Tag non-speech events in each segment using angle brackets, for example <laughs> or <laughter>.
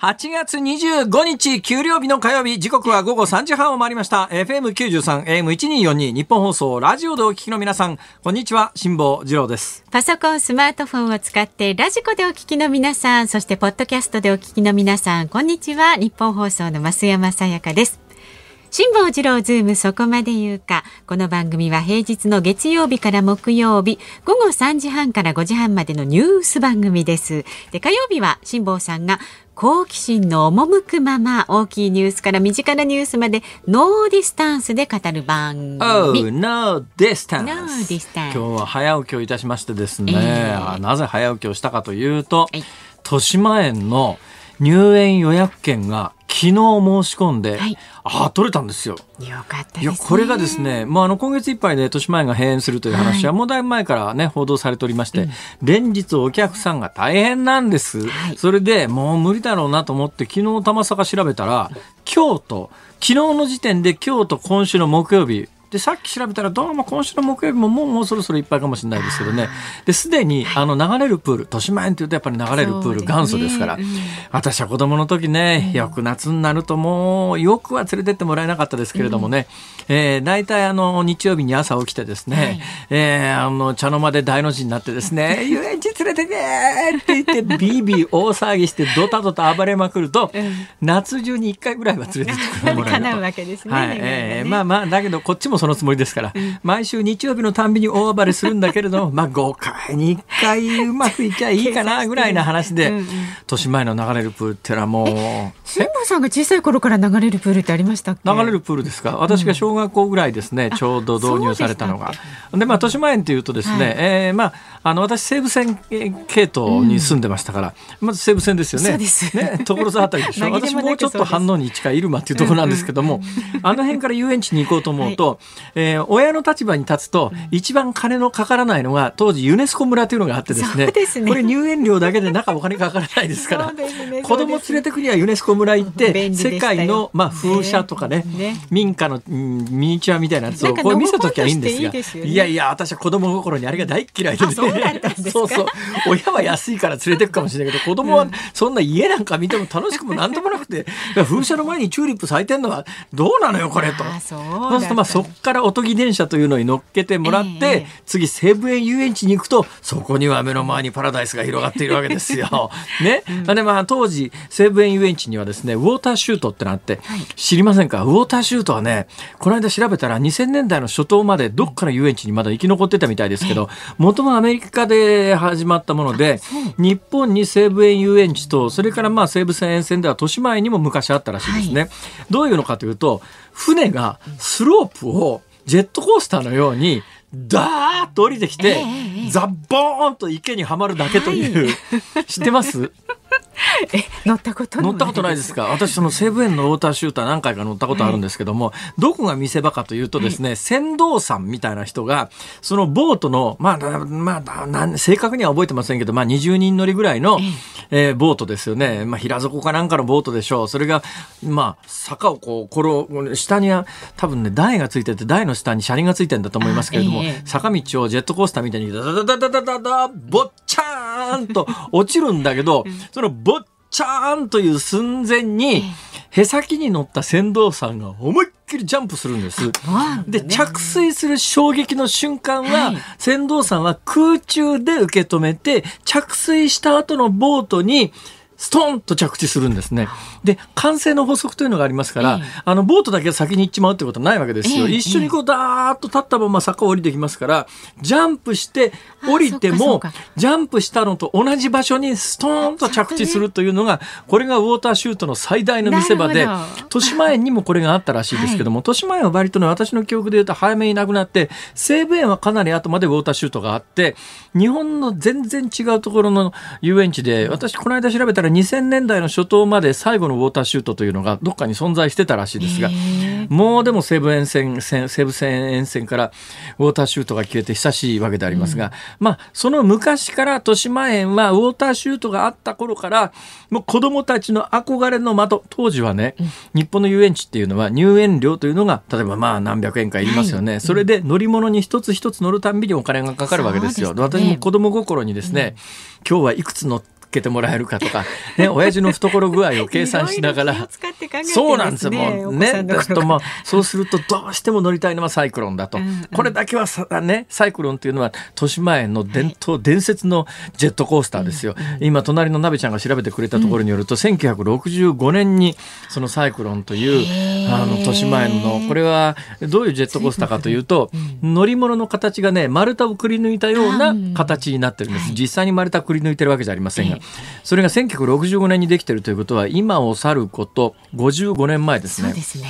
8月25日、給料日の火曜日、時刻は午後3時半を回りました。FM93、AM1242、日本放送、ラジオでお聞きの皆さん、こんにちは、辛坊治郎です。パソコン、スマートフォンを使ってラジコでお聞きの皆さん、そしてポッドキャストでお聞きの皆さん、こんにちは。日本放送の増山さやかです。辛坊治郎ズームそこまで言うか。この番組は平日の月曜日から木曜日、午後3時半から5時半までのニュース番組です。で、火曜日は辛坊さんが好奇心の赴くまま大きいニュースから身近なニュースまで no distance で語る番組。Oh, no distance. No distance 今日は早起きをいたしましてですね、ええあなぜ早起きをしたかというと、はい豊島園の入園予約券が昨日申し込んで、はいあ取れたんですよ。よかったですね。いや、これがですね、もうあの、今月いっぱいで豊島園が閉園するという話は、もうだいぶ前からね、報道されておりまして、連日お客さんが大変なんです。はいそれでもう無理だろうなと思って、昨日たまさか調べたら、京都、昨日の時点で京都今週の木曜日、で、さっき調べたら、どうも今週の木曜日ももうもうそろそろいっぱいかもしれないですけどね。で、すでに、あの、流れるプール、豊島園って言うとやっぱり流れるプール、元祖ですから、うん私は子供の時ね、よく夏になるともう、よくは連れてってもらえなかったですけれどもね、えー、大体あの、日曜日に朝起きてですね、はい。えーあの、茶の間で大の字になってですね、<laughs> 遊園地連れてけーって言って、ビービー大騒ぎして、ドタドタ暴れまくると、夏中に1回ぐらいは連れてってもらえると。叶うわけですね。はい、願いがね。えーまあまあ、だけどこっちもそのつもりですから、毎週日曜日のたんびに大暴れするんだけれども、<laughs> まあ5回に1回うまくいきゃいいかなぐらいな話で、うんうん。豊島園の流れるプールってのはもう、辛坊さんが小さい頃から流れるプールってありましたっけ？流れるプールですか？私が小学校ぐらいですね、ちょうど導入されたのが。でまあ豊島園っていうとですね、はい。えーまああの私西武線系統に住んでましたから、まず西武線ですよね。ね所沢あたりでしょ。私もうちょっと反応に近い入間っていうところなんですけども、あの辺から遊園地に行こうと思うと、えー親の立場に立つと、一番金のかからないのが当時ユネスコ村というのがあってですねすね。これ入園料だけで中お金かからないですからね子供連れてくにはユネスコ村行って世界の、まあ、風車とかねね。民家の、うんミニチュアみたいなやつをこれ見せときゃいいんですが。いいですよね。いやいや私は子供心にあれが大っ嫌いであそうだったんですか？そうそう。親は安いから連れてくかもしれないけど子供はそんな家なんか見ても楽しくもなんともなくて風車の前にチューリップ咲いてんのはどうなのよこれと。あそうするとまあそっからおとぎ電車というのに乗っけてもらって、ええ。次西武園遊園地に行くとそこには目の前にパラダイスが広がっているわけですよ。<laughs> ね、でまあ当時西武園遊園地にはですねウォーターシュートってのあって、知りませんか？ウォーターシュートはねこの間調べたら2000年代の初頭までどっかの遊園地にまだ生き残ってたみたいですけど元もアメリカで始まったもので日本に西武園遊園地とそれからまあ西武線沿線では豊島園にも昔あったらしいですね。どういうのかというと船がスロープをジェットコースターのようにダーッと降りてきて、ザッボーンと池にはまるだけという、知ってます？え <laughs> え乗ったことない乗ったことないですか？私そのセブンのウォーターシューター何回か乗ったことあるんですけども、はい、どこが見せ場かというとですね、はい、船頭さんみたいな人がそのボートのまあ、まあ、正確には覚えてませんけど、まあ、20人乗りぐらいの、はい、えー、ボートですよね、まあ、平底かなんかのボートでしょう。それが、まあ、坂をこう転下には多分ね台がついてて台の下に車輪がついてるんだと思いますけれども、坂道をジェットコースターみたいにダダダダダダダボッチャーンと落ちるんだけど、そのボッチャーンという寸前に、へさきに乗った船頭さんが思いっきりジャンプするんです。で、着水する衝撃の瞬間は、はい。船頭さんは空中で受け止めて、着水した後のボートに、ストンと着地するんですね。で、慣性の法則というのがありますから、ええ、あの、ボートだけが先に行っちまうってことはないわけですよ。え、一緒にこう、ダーッと立ったまま坂を降りてきますから、ジャンプして降りても、ジャンプしたのと同じ場所にストーンと着地するというのが、これがウォーターシュートの最大の見せ場で、豊島園にもこれがあったらしいですけども、はい、豊島園は割とね、私の記憶で言うと早めになくなって、西武園はかなり後までウォーターシュートがあって、日本の全然違うところの遊園地で、私この間調べたら2000年代の初頭まで最後のウォーターシュートというのがどっかに存在してたらしいですが、もうでも西武沿線西武線沿線からウォーターシュートが消えて久しいわけでありますが、うん、まあその昔から豊島園はウォーターシュートがあった頃からもう子供たちの憧れの的当時はね、うん、日本の遊園地っていうのは入園料というのが例えばまあ何百円かいりますよね、はい、それで乗り物に一つ一つ乗るたんびにお金がかかるわけですよ。すね、私も子供心にですね、うん、今日はいくつ乗ってけてもらえるかとか、ね、親父の懐具合を計算しながら、<laughs> ね、そうなんですよ、もうね。とまあ、そうするとどうしても乗りたいのはサイクロンだと。うんうん、これだけはさ、ね、サイクロンっていうのは、豊島園の伝統、はい、伝説のジェットコースターですよ。うんうん、今、隣の鍋ちゃんが調べてくれたところによると、うん、1965年に、そのサイクロンという、あの、豊島園の、これは、どういうジェットコースターかというと、うん、乗り物の形がね、丸太をくり抜いたような形になってるんです。実際に丸太くり抜いてるわけじゃありませんが。それが1965年にできてるということは今を去ること55年前ですね。そうですね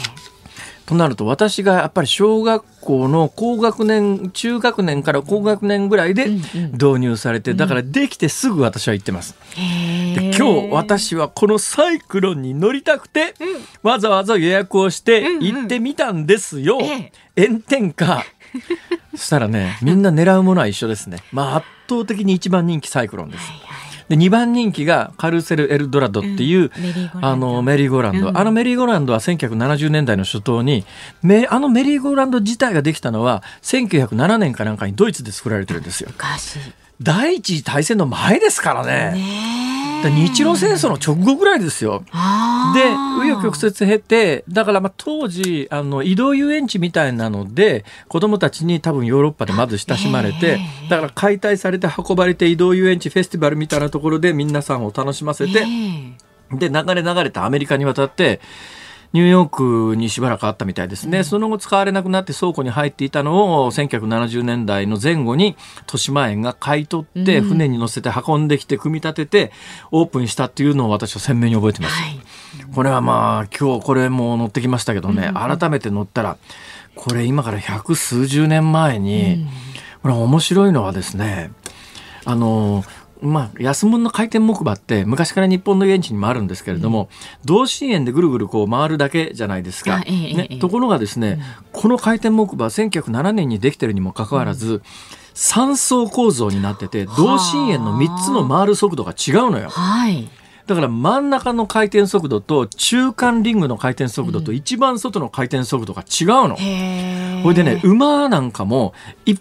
となると私がやっぱり小学校の高学年中学年から高学年ぐらいで導入されて、だからできてすぐ私は行ってます。で今日私はこのサイクロンに乗りたくて、わざわざ予約をして行ってみたんですよ。炎天下そしたらねみんな狙うものは一緒ですね。まあ圧倒的に一番人気サイクロンです。で2番人気がカルセル・エルドラドっていう、うん、あのメリーゴーランド、うん、あのメリーゴーランドは1970年代の初頭にあのメリーゴーランド自体ができたのは1907年かなんかにドイツで作られてるんですよ。第一次大戦の前ですからね。ね日露戦争の直後ぐらいですよ。で紆余曲折経てだからまあ当時あの移動遊園地みたいなので子供たちに多分ヨーロッパでまず親しまれてだから解体されて運ばれて移動遊園地フェスティバルみたいなところで皆さんを楽しませてで流れ流れてアメリカに渡ってニューヨークにしばらくあったみたいですね、うん、その後使われなくなって倉庫に入っていたのを1970年代の前後に豊島園が買い取って船に乗せて運んできて組み立ててオープンしたっていうのを私は鮮明に覚えてます、はい、これはまあ今日これも乗ってきましたけどね、うん、改めて乗ったらこれ今から百数十年前に、うん、これ面白いのはですねあのまあ、安物の回転木馬って昔から日本の遊園地にもあるんですけれども、うん、同心円でぐるぐるこう回るだけじゃないですか。ね、ところがですね、うん、この回転木馬1907年にできてるにもかかわらず、うん、3層構造になってて同心円の3つの回る速度が違うのよ。はいだから真ん中の回転速度と中間リングの回転速度と一番外の回転速度が違うの。ほいでね馬なんかも一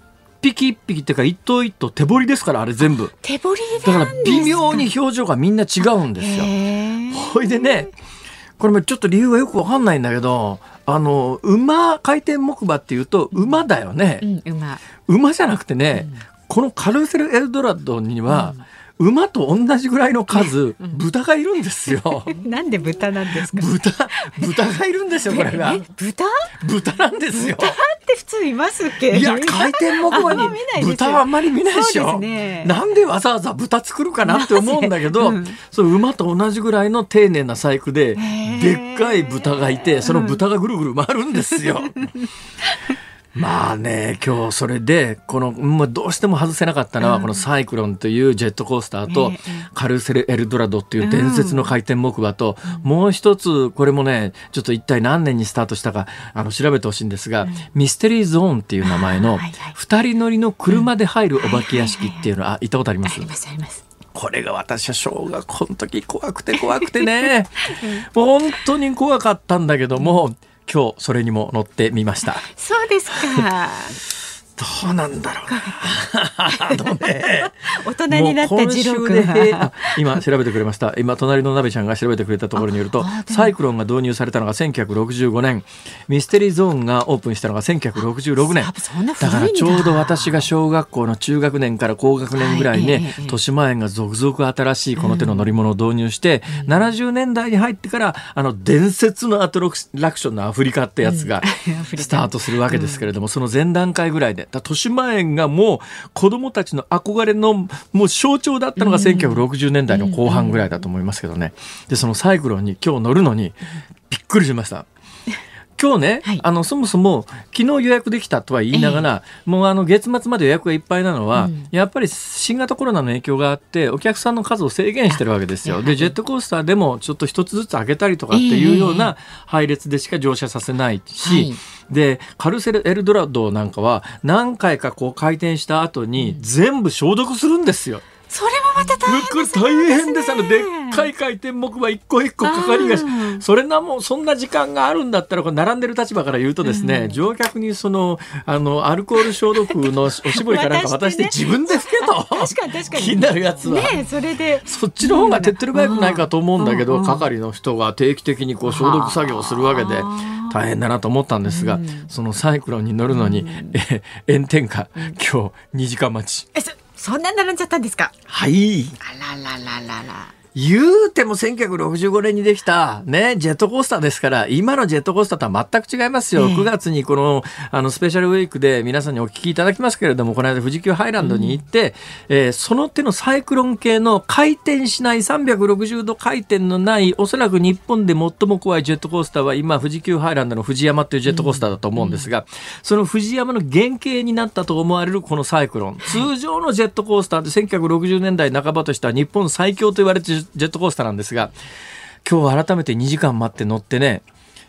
匹一匹っていうか一頭一頭手彫りですからあれ全部。手彫りだから微妙に表情がみんな違うんですよ。ほいでねこれもちょっと理由がよくわかんないんだけどあの馬回転木馬っていうと馬だよね、うん、馬。馬じゃなくてね、うん、このカルセル・エルドラドには、うん馬と同じぐらいの数、豚がいるんですよ。<laughs> なんで豚なんですか？豚、豚がいるんですよ、これが。豚？豚なんですよ。豚って普通いますっけ？いや、回転木馬に。豚はあんまり見ないでしょ。ね、なんでわざわざ豚作るかなって思うんだけど、うん、そう馬と同じぐらいの丁寧な細工で、でっかい豚がいて、その豚がぐるぐる回るんですよ。<laughs> まあね今日それでこの、まあ、どうしても外せなかったのは、このサイクロンというジェットコースターと、カルセル・エルドラドっていう伝説の回転木馬と、もう一つこれもねちょっと一体何年にスタートしたかあの調べてほしいんですが、ミステリーゾーンっていう名前の2人乗りの車で入るお化け屋敷っていうのは、あ行ったことあります？これが私は小学校の時怖くて怖くてね。<laughs> 本当に怖かったんだけども今日それにも乗ってみました。<laughs> そうですか。どうなんだろう。<laughs> ね、大人になった次郎君は。あ今調べてくれました。今隣の鍋ちゃんが調べてくれたところによるとサイクロンが導入されたのが1965年、ミステリーゾーンがオープンしたのが1966年。だ。からちょうど私が小学校の中学年から高学年ぐらいね、はいええええ。豊島園が続々新しいこの手の乗り物を導入して、70年代に入ってからあの伝説のアトラクションのアフリカってやつが <laughs> スタートするわけですけれども、その前段階ぐらいでだから豊島園がもう子供たちの憧れのもう象徴だったのが1960年代の後半ぐらいだと思いますけどね。でそのサイクロンに今日乗るのにびっくりしました。今日ね、はい。あのそもそも昨日予約できたとは言いながら、もうあの月末まで予約がいっぱいなのは、うん。やっぱり新型コロナの影響があってお客さんの数を制限してるわけですよ。あでジェットコースターでもちょっと一つずつ開けたりとかっていうような配列でしか乗車させないし、はい。でカルセルエルドラドなんかは何回かこう回転した後に全部消毒するんですよ。それもまた大変これ大変ですあのでっかい回転木馬一個一個かかりがそれなもんそんな時間があるんだったらこれ並んでる立場から言うとですね、乗客にそのあのアルコール消毒のおしぼりかなんか渡して <laughs> 自分で拭けと。確かに。確かに気になるやつは。ねえそれで。そっちの方が手っ取り早くないかと思うんだけど、うん。うん係の人が定期的にこう消毒作業をするわけではあ大変だなと思ったんですが、うん。そのサイクロンに乗るのに、え炎天下、今日2時間待ち。えそそんなに並んじゃったんですか？はい。あららららら言うても1965年にできたね、ジェットコースターですから、今のジェットコースターとは全く違いますよ。ええ9月にこの、あの、スペシャルウィークで皆さんにお聞きいただきますけれども、この間富士急ハイランドに行って、えーその手のサイクロン系の回転しない360度回転のない、おそらく日本で最も怖いジェットコースターは今、富士急ハイランドの富士山っていうジェットコースターだと思うんですが、その富士山の原型になったと思われるこのサイクロン。通常のジェットコースターで1960年代半ばとした日本最強と言われているジェットコースターなんですが、今日改めて2時間待って乗ってね、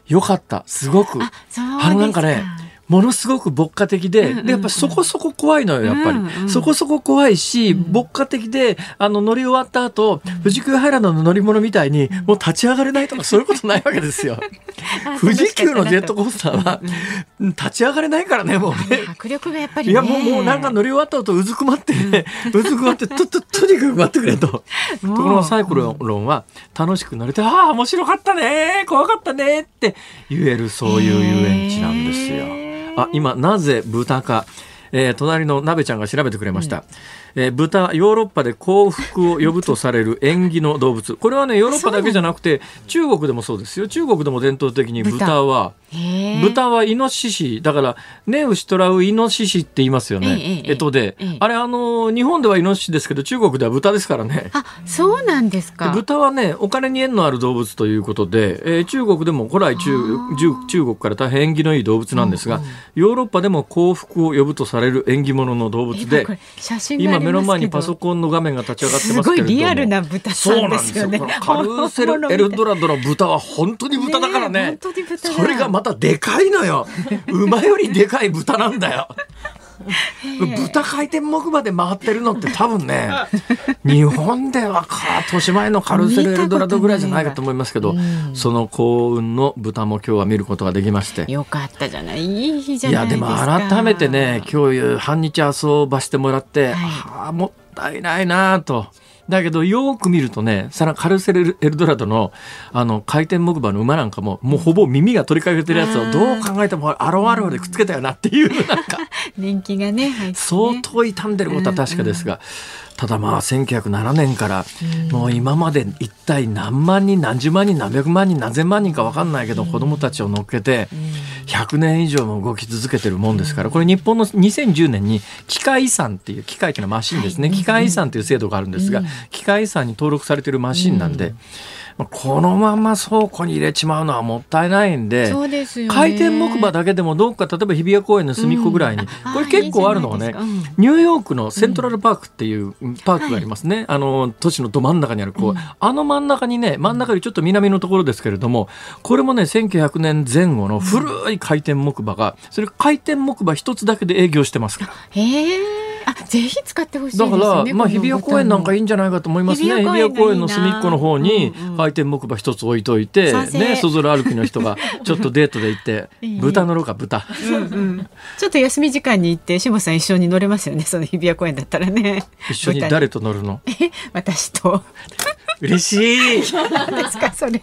よかった。すごく。あそうですあのなんかね、ものすごく牧歌的で、で、やっぱそこそこ怖いのよ、やっぱり。うんうん。そこそこ怖いし、牧歌的で、あの、乗り終わった後、富士急ハイランドの乗り物みたいに、もう立ち上がれないとか、そういうことないわけですよ。<laughs> あ富士急のジェットコースターはうん、立ち上がれないからね、もうね。迫力がやっぱりね。いや、もう、もうなんか乗り終わった後、うずくまってね、うずくまって、と、と、とにかく待ってくれと。ところがサイクロンは楽しく乗れて、ああ、面白かったね、怖かったねって言える、そういう遊園地なんですよあ、今、なぜ豚か。えー隣の鍋ちゃんが調べてくれました、えー豚ヨーロッパで幸福を呼ぶとされる縁起の動物。これはねヨーロッパだけじゃなくて中国でもそうですよ。中国でも伝統的に豚。は。豚はイノシシだからね牛とらうイノシシって言いますよね、えとで、ええ。あれあの日本ではイノシシですけど中国では豚ですからね。あそうなんですでか豚はねお金に縁のある動物ということで、えー中国でも古来中中中国から大変縁起のいい動物なんですが、ヨーロッパでも幸福を呼ぶとされる縁起物の動物で写真が目の前にパソコンの画面が立ち上がってすますけれども。ごいリアルな豚さそうんですよ。ねよカルセルエルドラドの豚は本当に豚だからね。ねえ本当に豚だそれがまたでかいのよ。馬よりでかい豚なんだよ <laughs> 豚回転木馬で回ってるのって多分ね <laughs> 日本ではか年前のカルセルエルドラドぐらいじゃないかと思いますけど、うんその幸運の豚も今日は見ることができまして。よかったじゃない。いい日じゃいないでやですもか改めてね今日半日遊ばしてもらって、はい。はあもったいないなと。だけどよく見るとねさらカルセルエルドラドのあの回転木馬の馬なんかももうほぼ耳が取りかけてるやつをどう考えてもアロアロでくっつけたよなっていうなんか。<laughs> 年季がねね。相当傷んでることは確かですが、ただまあ1907年からもう今まで一体何万人何十万人何百万人何千万人か分かんないけど子供たちを乗っけて100年以上も動き続けてるもんですからこれ日本の2010年に機械遺産っていう機械っていうのはマシンですね。機械遺産という制度があるんですが機械遺産に登録されてるマシンなんでまあこのまま倉庫に入れちまうのはもったいないんで。そうですよね。回転木馬だけでもどっか例えば日比谷公園の隅っこぐらいに、うん。これ結構あるのはねあいいじゃないですか。ニューヨークのセントラルパークっていうパークがありますね、あの都市のど真ん中にあるこう、あの真ん中にね真ん中よりちょっと南のところですけれどもこれもね1900年前後の古い回転木馬がそれ回転木馬一つだけで営業してますから。へえあぜひ使ってほしい、ね、だからまあ日比谷公園なんかいいんじゃないかと思いますね。日比谷公園の隅っこの方に回転木馬一つ置いといて、うんうん、ねそぞろ歩きの人が <laughs> ちょっとデートで行って豚乗ろうか豚、うんうん、ちょっと休み時間に行って下さん一緒に乗れますよねその日比谷公園だったらね。一緒に誰と乗るの？私と。嬉しい。<laughs> 何ですかそれ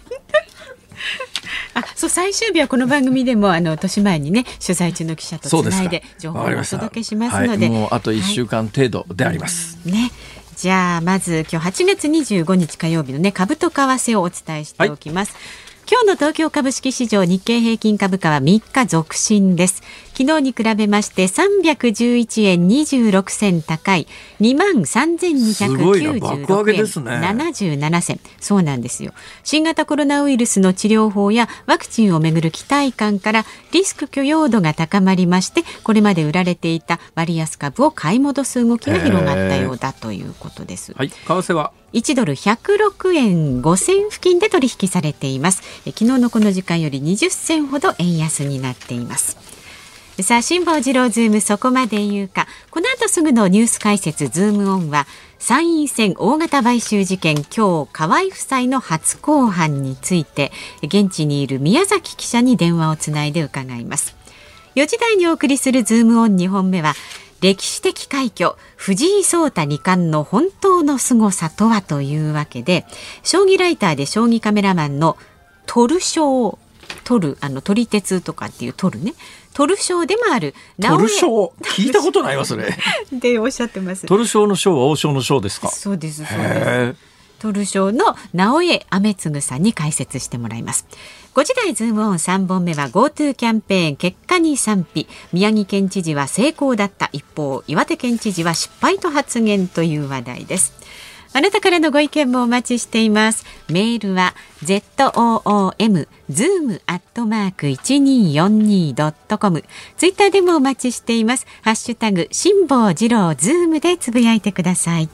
<laughs> あそう最終日はこの番組でもあの年前にね取材中の記者とつないで情報をお届けしますので、はい、もうあと1週間程度であります。はい、ねじゃあまず今日8月25日火曜日のね株と為替をお伝えしておきます。はい今日の東京株式市場日経平均株価は3日続伸です。昨日に比べまして311円26銭高い2万3296円77銭。そうなんですよ。新型コロナウイルスの治療法やワクチンをめぐる期待感からリスク許容度が高まりましてこれまで売られていた割安株を買い戻す動きが広がったようだということです。はい為替は？1ドル106円5銭付近で取引されています。昨日のこの時間より20銭ほど円安になっていますさあ辛坊治郎ズームそこまで言うか。この後すぐのニュース解説ズームオンは参院選大型買収事件今日河井夫妻の初公判について現地にいる宮崎記者に電話をつないで伺います。4時台にお送りするズームオン2本目は歴史的快挙藤井聡太二冠の本当の凄さとはというわけで将棋ライターで将棋カメラマンのトル賞取るあの撮り鉄とかっていう取るね。トル賞でもある。トル賞聞いたことないわそれ。<laughs> でおっしゃってます。トル賞の賞は王将の賞ですか？そうですそうです。トル賞の直江雨次さんに解説してもらいます。5時台ズームオン3本目は GoTo キャンペーン結果に賛否。宮城県知事は成功だった一方岩手県知事は失敗と発言という話題ですあなたからのご意見もお待ちしています。メールは z o o m zoom アットマーク一二四二ドットコム。ツイッターでもお待ちしています。ハッシュタグ辛坊治郎ズームでつぶやいてください。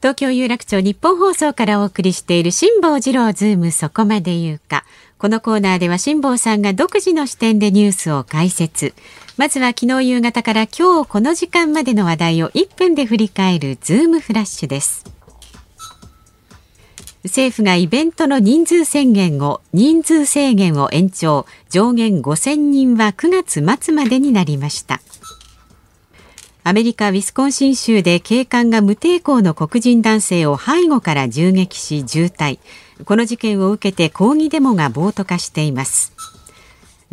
東京有楽町日本放送からお送りしている辛坊治郎ズームそこまで言うか。このコーナーでは辛坊さんが独自の視点でニュースを解説。まずは昨日夕方から今日この時間までの話題を1分で振り返るズームフラッシュです。政府がイベントの人数宣言を人数制限を延長。上限5000人は9月末までになりました。アメリカ・ウィスコンシン州で警官が無抵抗の黒人男性を背後から銃撃し重体この事件を受けて抗議デモが暴徒化しています。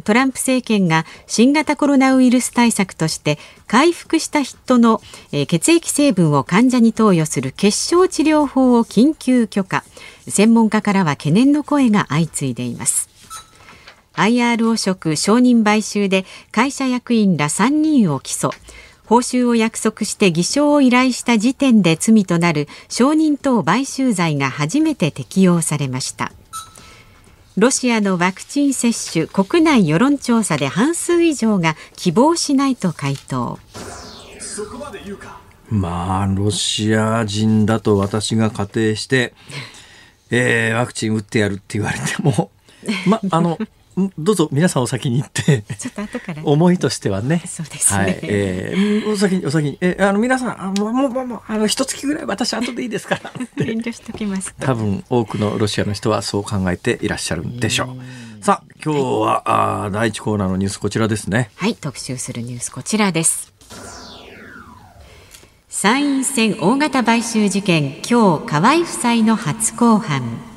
トランプ政権が新型コロナウイルス対策として回復した人の血液成分を患者に投与する結晶治療法を緊急許可。専門家からは懸念の声が相次いでいます。IRO 職承認買収で会社役員ら3人を起訴。報酬を約束して偽証を依頼した時点で罪となる承認等買収罪が初めて適用されました。ロシアのワクチン接種国内世論調査で半数以上が希望しないと回答。まあロシア人だと私が仮定して、えー、ワクチン打ってやるって言われてもまあのどうぞ皆さんお先に行ってちょっと後から。思いとしてはね。そうですね、はい、えー、お先にお先にえあの皆さんあもうもうもうあの一月ぐらい私後でいいですから <laughs> 遠慮しときます多分多くのロシアの人はそう考えていらっしゃるんでしょう。さあ今日は、はい、あ第一コーナーのニュースこちらですね。はい特集するニュースこちらです。参院選大型買収事件今日河合夫妻の初公判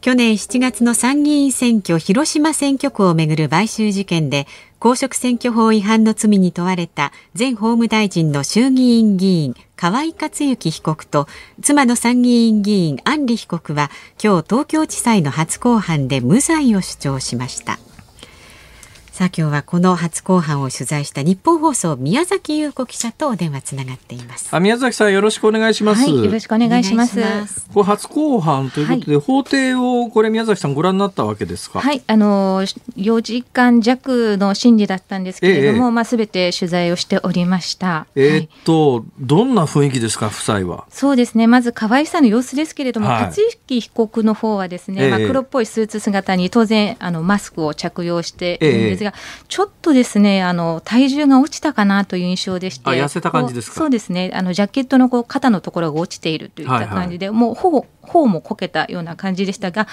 去年7月の参議院選挙広島選挙区をめぐる買収事件で公職選挙法違反の罪に問われた前法務大臣の衆議院議員河井克行被告と妻の参議院議員安里被告は今日東京地裁の初公判で無罪を主張しました。さあ今日はこの初公判を取材した日本放送宮崎優子記者とお電話つながっています。あ宮崎さんよろしくお願いします、はい、よろしくお願いします。これ初公判ということで、はい、法廷をこれ宮崎さんご覧になったわけですか？はいあの4時間弱の審理だったんですけれども、ええ、まあすべて取材をしておりました。えー、っと、はい、どんな雰囲気ですか夫妻は？そうですね。まず可愛さの様子ですけれども、はい、克行被告の方はですね、え、まあ黒っぽいスーツ姿に当然あのマスクを着用しているんですが、ちょっとですねあの体重が落ちたかなという印象でして痩せた感じですか？そうですねあのジャケットのこう肩のところが落ちているといった感じで、はい。はい、もうほぼ方もこけたような感じでしたが、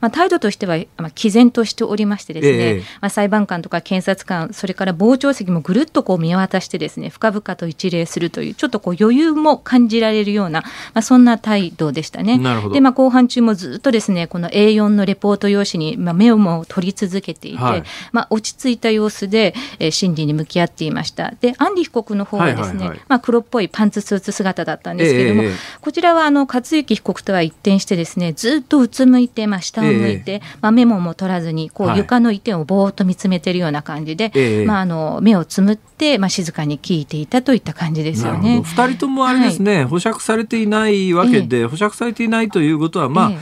まあ、態度としては、まあ、毅然としておりましてですね、えまあ、裁判官とか検察官それから傍聴席もぐるっとこう見渡してですね深々と一礼するというちょっとこう余裕も感じられるような、まあ、そんな態度でしたね。で、まあ、後半中もずっとですねこの A4 のレポート用紙に、まあ、目をも取り続けていて、はい、まあ、落ち着いた様子で、えー、審理に向き合っていました。でアンリ被告の方はですね、まあ、黒っぽいパンツスーツ姿だったんですけれども、え。こちらはあの克行被告とは一転してですねずっとうつむいて、まあ、下を向いて、えー、まあ、メモも取らずにこう床の一点をぼーっと見つめてるような感じで、えー、まあ、あの目をつむって、まあ、静かに聞いていたといった感じですよね。2人ともあれですね、はい、保釈されていないわけで、えー、保釈されていないということは、まあ、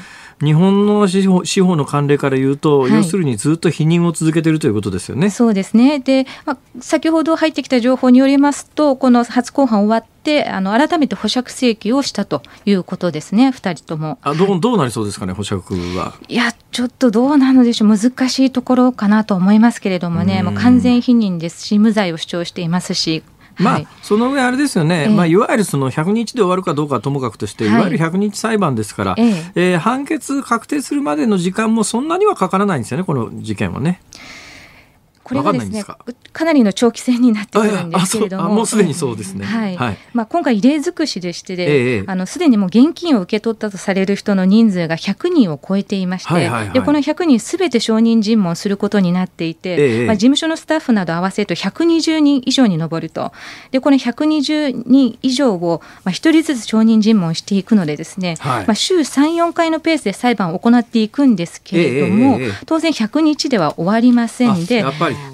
日本の司法の慣例から言うと、はい、要するにずっと否認を続けているということですよね。そうですね。で、まあ、先ほど入ってきた情報によりますと、この初公判終わって、あの改めて保釈請求をしたということですね、2人とも。あどうどうなりそうですかね、保釈は。いや、ちょっとどうなのでしょう、難しいところかなと思いますけれどもね、もう完全否認ですし、無罪を主張していますし、まあ、その上あれですよね、えー、まあ、いわゆるその100日で終わるかどうかともかくとして、い、わゆる100日裁判ですから、えー、えー、判決確定するまでの時間もそんなにはかからないんですよね、この事件はね。これがですねかなりの長期戦になってくるんですけれども。もうすでにそうですね、はい、はい、まあ、今回異例尽くしでしてで、ええ、すでにもう現金を受け取ったとされる人の人数が100人を超えていまして、でこの100人すべて証人尋問することになっていて、え、まあ、事務所のスタッフなど合わせると120人以上に上ると。でこの120人以上を、まあ、1人ずつ証人尋問していくのでですね、はい、まあ、週3、4回のペースで裁判を行っていくんですけれども、当然100日では終わりませんで。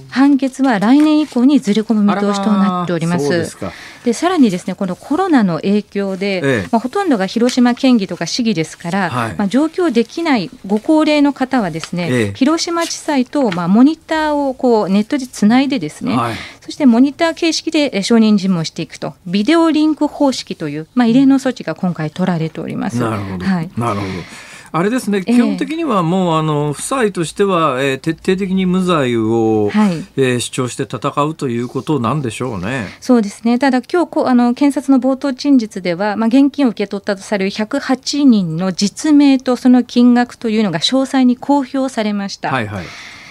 判決は来年以降にずれ込む見通しとなっております。でさらにですねこのコロナの影響で、ええ、まあ、ほとんどが広島県議とか市議ですから、はい、まあ、上京できないご高齢の方はですね、え、広島地裁と、まあ、モニターをこうネットでつないでですね、はい、そしてモニター形式で承認尋問していくとビデオリンク方式という、まあ、異例の措置が今回取られております。なるほど、はい、なるほどあれですね、基本的にはもう、あの夫妻としては、えー、徹底的に無罪を、はい、えー、主張して戦うということなんでしょうね。そうですね。ただ今日こあの検察の冒頭陳述では、まあ、現金を受け取ったとされる108人の実名とその金額というのが詳細に公表されました。はいはい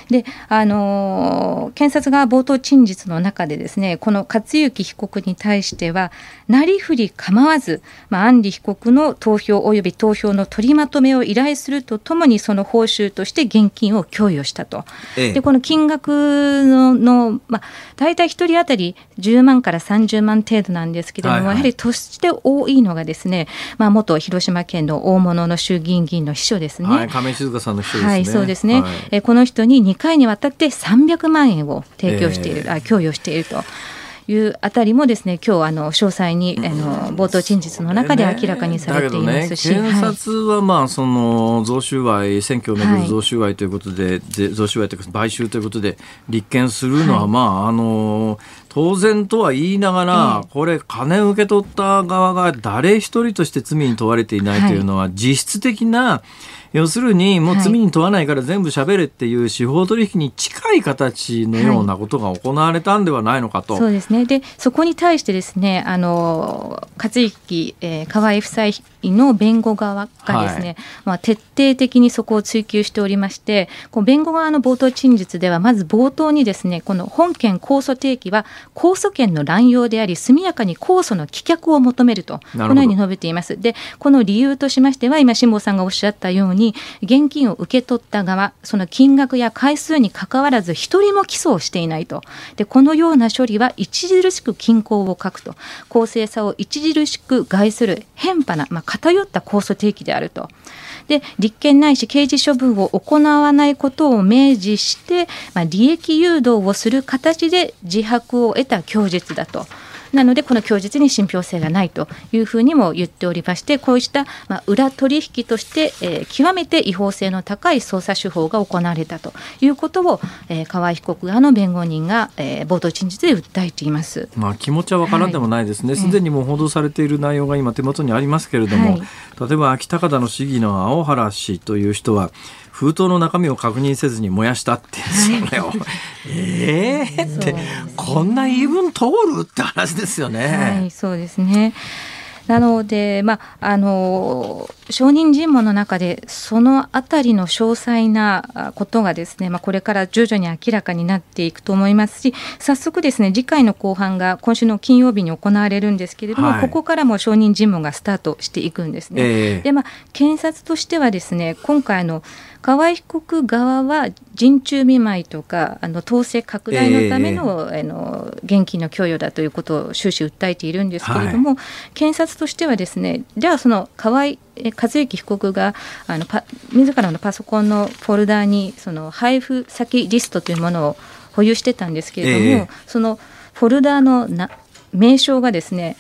であの検察が冒頭陳述の中でですねこの克行被告に対してはなりふり構わず、まあ、安里被告の投票及び投票の取りまとめを依頼するとともにその報酬として現金を供与したと。ええ、でこの金額のの、まあ、大体1人当たり10万から30万程度なんですけれども、はいはい、やはりとして多いのがですね、まあ、元広島県の大物の衆議院議員の秘書ですね。はい、亀静香さんの秘書ですね。はい、そうですね。はい、えこの人に2回にわたって300万円を提供している、えー、あ供与していると。いうあたりもですね今日あの詳細にあの冒頭陳述の中で明らかにされていますし、ね、検察はまあその贈収賄選挙をめぐる贈収賄ということで、はい、贈収賄というか買収ということで立件するのは、まああの当然とは言いながら、えこれ金を受け取った側が誰一人として罪に問われていないというのは、実質的な要するにもう罪に問わないから全部喋れっていう司法取引に近い形のようなことが行われたんではないのかと。はい、そうですねでそこに対してですねあの克行、えー、河合夫妻の弁護側がですね、はい、まあ、徹底的にそこを追及しておりましてこう弁護側の冒頭陳述ではまず冒頭にですねこの本件控訴提起は控訴権の乱用であり速やかに控訴の棄却を求めるとこのように述べています。でこの理由としましては今辛坊さんがおっしゃったようにに現金を受け取った側その金額や回数にかかわらず一人も起訴をしていないとでこのような処理は著しく均衡を欠くと公正さを著しく害する変派な、まあ、偏った控訴提起であると。で立件ないし刑事処分を行わないことを明示して、まあ、利益誘導をする形で自白を得た供述だと。なのでこの供述に信憑性がないというふうにも言っておりましてこうした、まあ、裏取引として、えー、極めて違法性の高い捜査手法が行われたということを、えー、河合被告側の弁護人が、えー、冒頭陳述で訴えています、まあ、気持ちは分からんでもないですね。すで、はい、にもう報道されている内容が今手元にありますけれども、はい、例えば秋高田の市議の青原氏という人は封筒の中身を確認せずに燃やしたってそれをええって、こんな言い分通る？って話ですよね。はい、そうですね。なので、まあ、あの証人尋問の中でそのあたりの詳細なことがですね、まあ、これから徐々に明らかになっていくと思いますし早速ですね次回の公判が今週の金曜日に行われるんですけれども、はい、ここからも証人尋問がスタートしていくんですね。えー、でまあ、検察としてはですね今回の河合被告側は人中見舞いとかあの統制拡大のためのえー、あの現金の供与だということを終始訴えているんですけれども、はい、検察としてはですねじゃあその河合和幸被告があのパ自らのパソコンのフォルダーにその配布先リストというものを保有してたんですけれども、えー、そのフォルダーのな名称がですね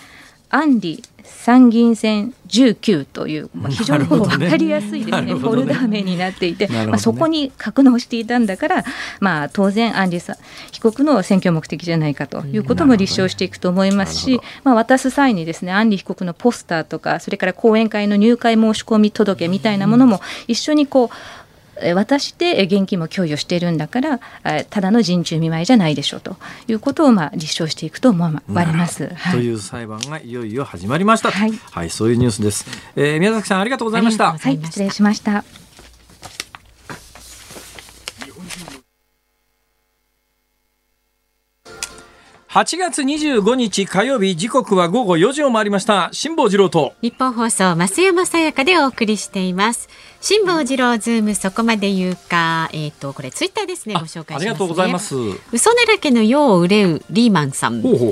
安里参議院選19という、まあ、非常に分かりやすいですね、ね、フォルダ名になっていて、ね、まあ、そこに格納していたんだから、まあ、当然、アンリさ被告の選挙目的じゃないかということも立証していくと思いますし、まあ、渡す際にですねアンリ被告のポスターとかそれから講演会の入会申し込み届みたいなものも一緒にこう渡して現金も供与しているんだからただの人中見舞いじゃないでしょうということをまあ立証していくと思われます。はい、という裁判がいよいよ始まりました。はい、はい、そういうニュースです。えー、宮崎さんありがとうございました。はい、失礼しました。8月25日火曜日時刻は午後4時を回りました。辛坊治郎と。日本放送増山さやかでお送りしています。辛坊治郎ズームそこまで言うかえっ、ー、とこれツイッターですねご紹介します、ね、ありがとうございます。嘘だらけの世を憂うリーマンさん。ほうほう。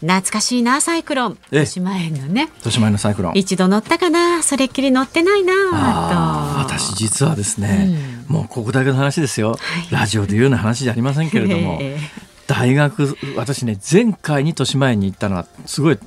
懐かしいなサイクロン。豊島園のね。豊島園のサイクロン。一度乗ったかな？それっきり乗ってないな。と。私実はですね、うん、もうここだけの話ですよ、はい、ラジオで言うような話じゃありませんけれども、えー大学私ね前回に豊島園に行ったのはすごい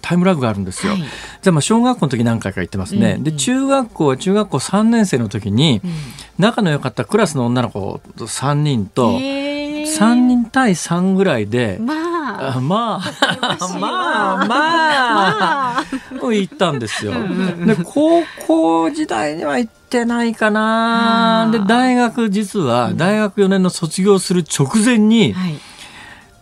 タイムラグがあるんですよ。はい、じゃあまあ小学校の時何回か行ってますね。うんうん、で中学校は中学校3年生の時に、うん、仲の良かったクラスの女の子3人と3人対3ぐらいで。まあまあまあまあ行ったんですよ。で高校時代には行ってないかな。で大学実は大学4年の卒業する直前に、はい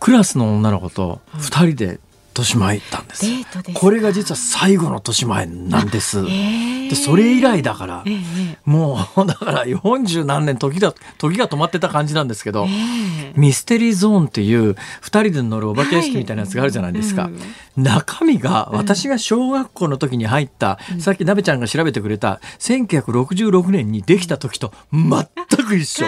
クラスの女の子と2人で豊島へ行ったんです。これが実は最後の豊島園なんです。でそれ以来だから、もうだから40何年時だ時が止まってた感じなんですけど、ミステリーゾーンっていう2人で乗るお化け屋敷みたいなやつがあるじゃないですか。中身が私が小学校の時に入った、さっきなべちゃんが調べてくれた1966年にできた時と全く一緒。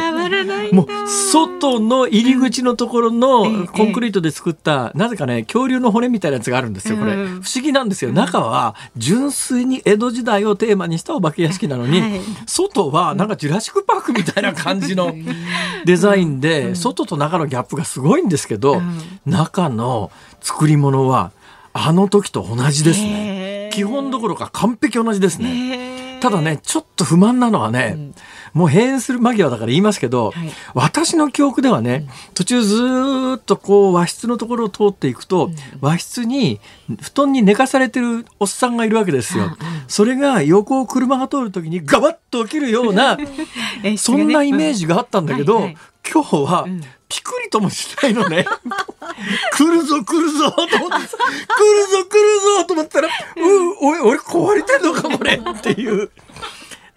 もう外の入り口のところのコンクリートで作った、なぜかね恐竜の骨みたいなやつがあるんですよこれ、不思議なんですよ。中は純粋に江戸時代をテーマにしたお化け屋敷なのに、はい、外はなんかジュラシック・パークみたいな感じのデザインで、外と中のギャップがすごいんですけど、中の作り物はあの時と同じですね。基本どころか完璧同じですね。ただねちょっと不満なのはね、うんもう閉園する間際だから言いますけど、はい、私の記憶ではね、途中ずっとこう和室のところを通っていくと、うん、和室に布団に寝かされてるおっさんがいるわけですよ。それが横を車が通る時にガバッと起きるような <laughs> そんなイメージがあったんだけど、はいはい、今日は、ピクリともしないのね。<laughs> 来るぞ来るぞと思って、来るぞ来るぞと思ったら、うん、俺、俺壊れてんのかこれっていう。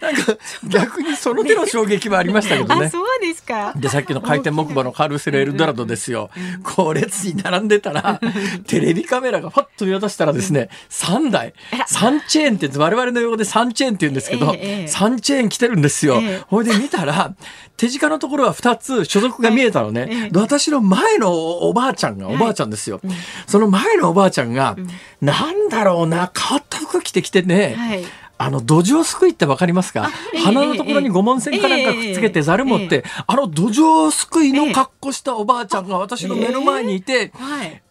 なんか逆にその手の衝撃もありましたけどね。そうですか。でさっきの回転木馬のカルセルエルドラドですよ。こう列に並んでたらテレビカメラがパッと見渡したらですね3台3チェーンって我々の用語で3チェーンって言うんですけど、え3チェーン来てるんですよ。ほいで見たら手近のところは2つ所属が見えたのね。私の前のおばあちゃんがおばあちゃんですよ。その前のおばあちゃんが、なんだろうな変わった服着てきてね。はいあの、土壌すくいってわかりますか、えー、鼻のところに五紋線かなんかくっつけてざる持って、えー、あの土壌すくいの格好したおばあちゃんが私の目の前にいて、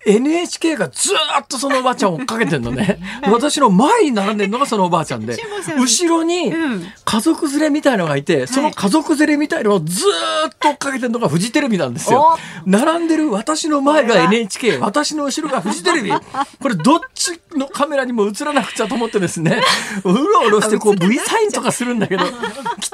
NHK がずっとそのおばあちゃんを追っかけてんのね。<laughs> 私の前に並んでるのがそのおばあちゃんで、後ろに家族連れみたいのがいて、その家族連れみたいのをずっと追っかけてるのがフジテレビなんですよ。並んでる私の前が NHK、私の後ろがフジテレビ。<laughs> これどっちのカメラにも映らなくちゃと思ってですね、<laughs> うろうろしてこう V サインとかするんだけど、きっ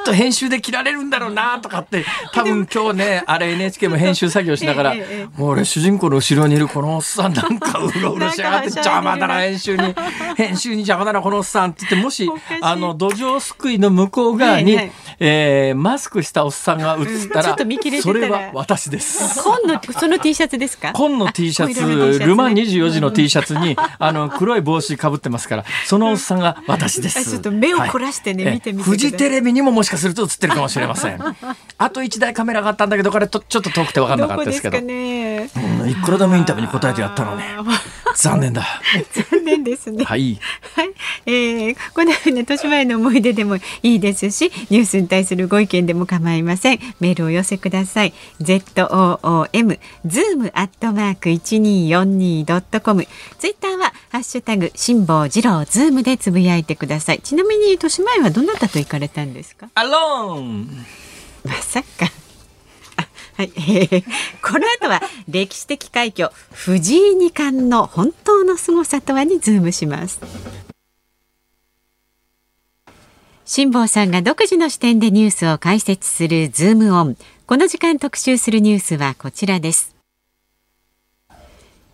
と編集で切られるんだろうなとかって、多分今日ね、あれ NHK も編集作業しながら、もう俺主人公の後ろにいるこのさんなんかうろうろしやがって邪魔だな編集に。編集に邪魔だなこのおっさんって言ってもしあの土壌すくいの向こう側に、はえー、マスクしたおっさんが映ったら、うん、それは私です。紺のその T シャツですか？紺の T シャツルマン24時の T シャツにあの黒い帽子かぶってますからそのおっさんが私です。ちょっと目を凝らしてね、はい、見てみてフジテレビにももしかすると映ってるかもしれません。<laughs> あと1台カメラがあったんだけどこれとちょっと遠くて分かんなかったですけど、いくらでもインタビューに答えてやったのね残念だ。残念ですね。はい。はい。えー、このような年前の思い出でもいいですし、ニュースに対するご意見でも構いません。メールを寄せください。z o o m zoom アットマーク一二四二ドットコム。ツイッターはハッシュタグ辛坊治郎ズームでつぶやいてください。ちなみに年前はどなたと行かれたんですか？ Alone。まさか。はい、えー、この後は歴史的快挙藤井二冠の本当の凄さとはにズームします。辛坊さんが独自の視点でニュースを解説するズームオン。この時間特集するニュースはこちらです。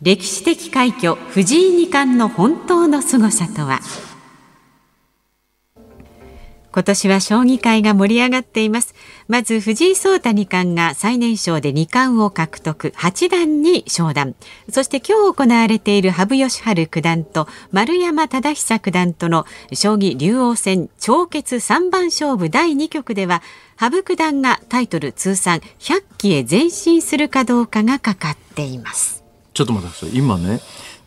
歴史的快挙藤井二冠の本当の凄さとは？今年は将棋界が盛り上がっています。まず藤井聡太二冠が最年少で二冠を獲得。八段に昇段。そして今日行われている羽生善治九段と丸山忠久九段との将棋竜王戦長決三番勝負第二局では羽生九段がタイトル通算100期へ前進するかどうかがかかっています。ちょっと待ってください。今ね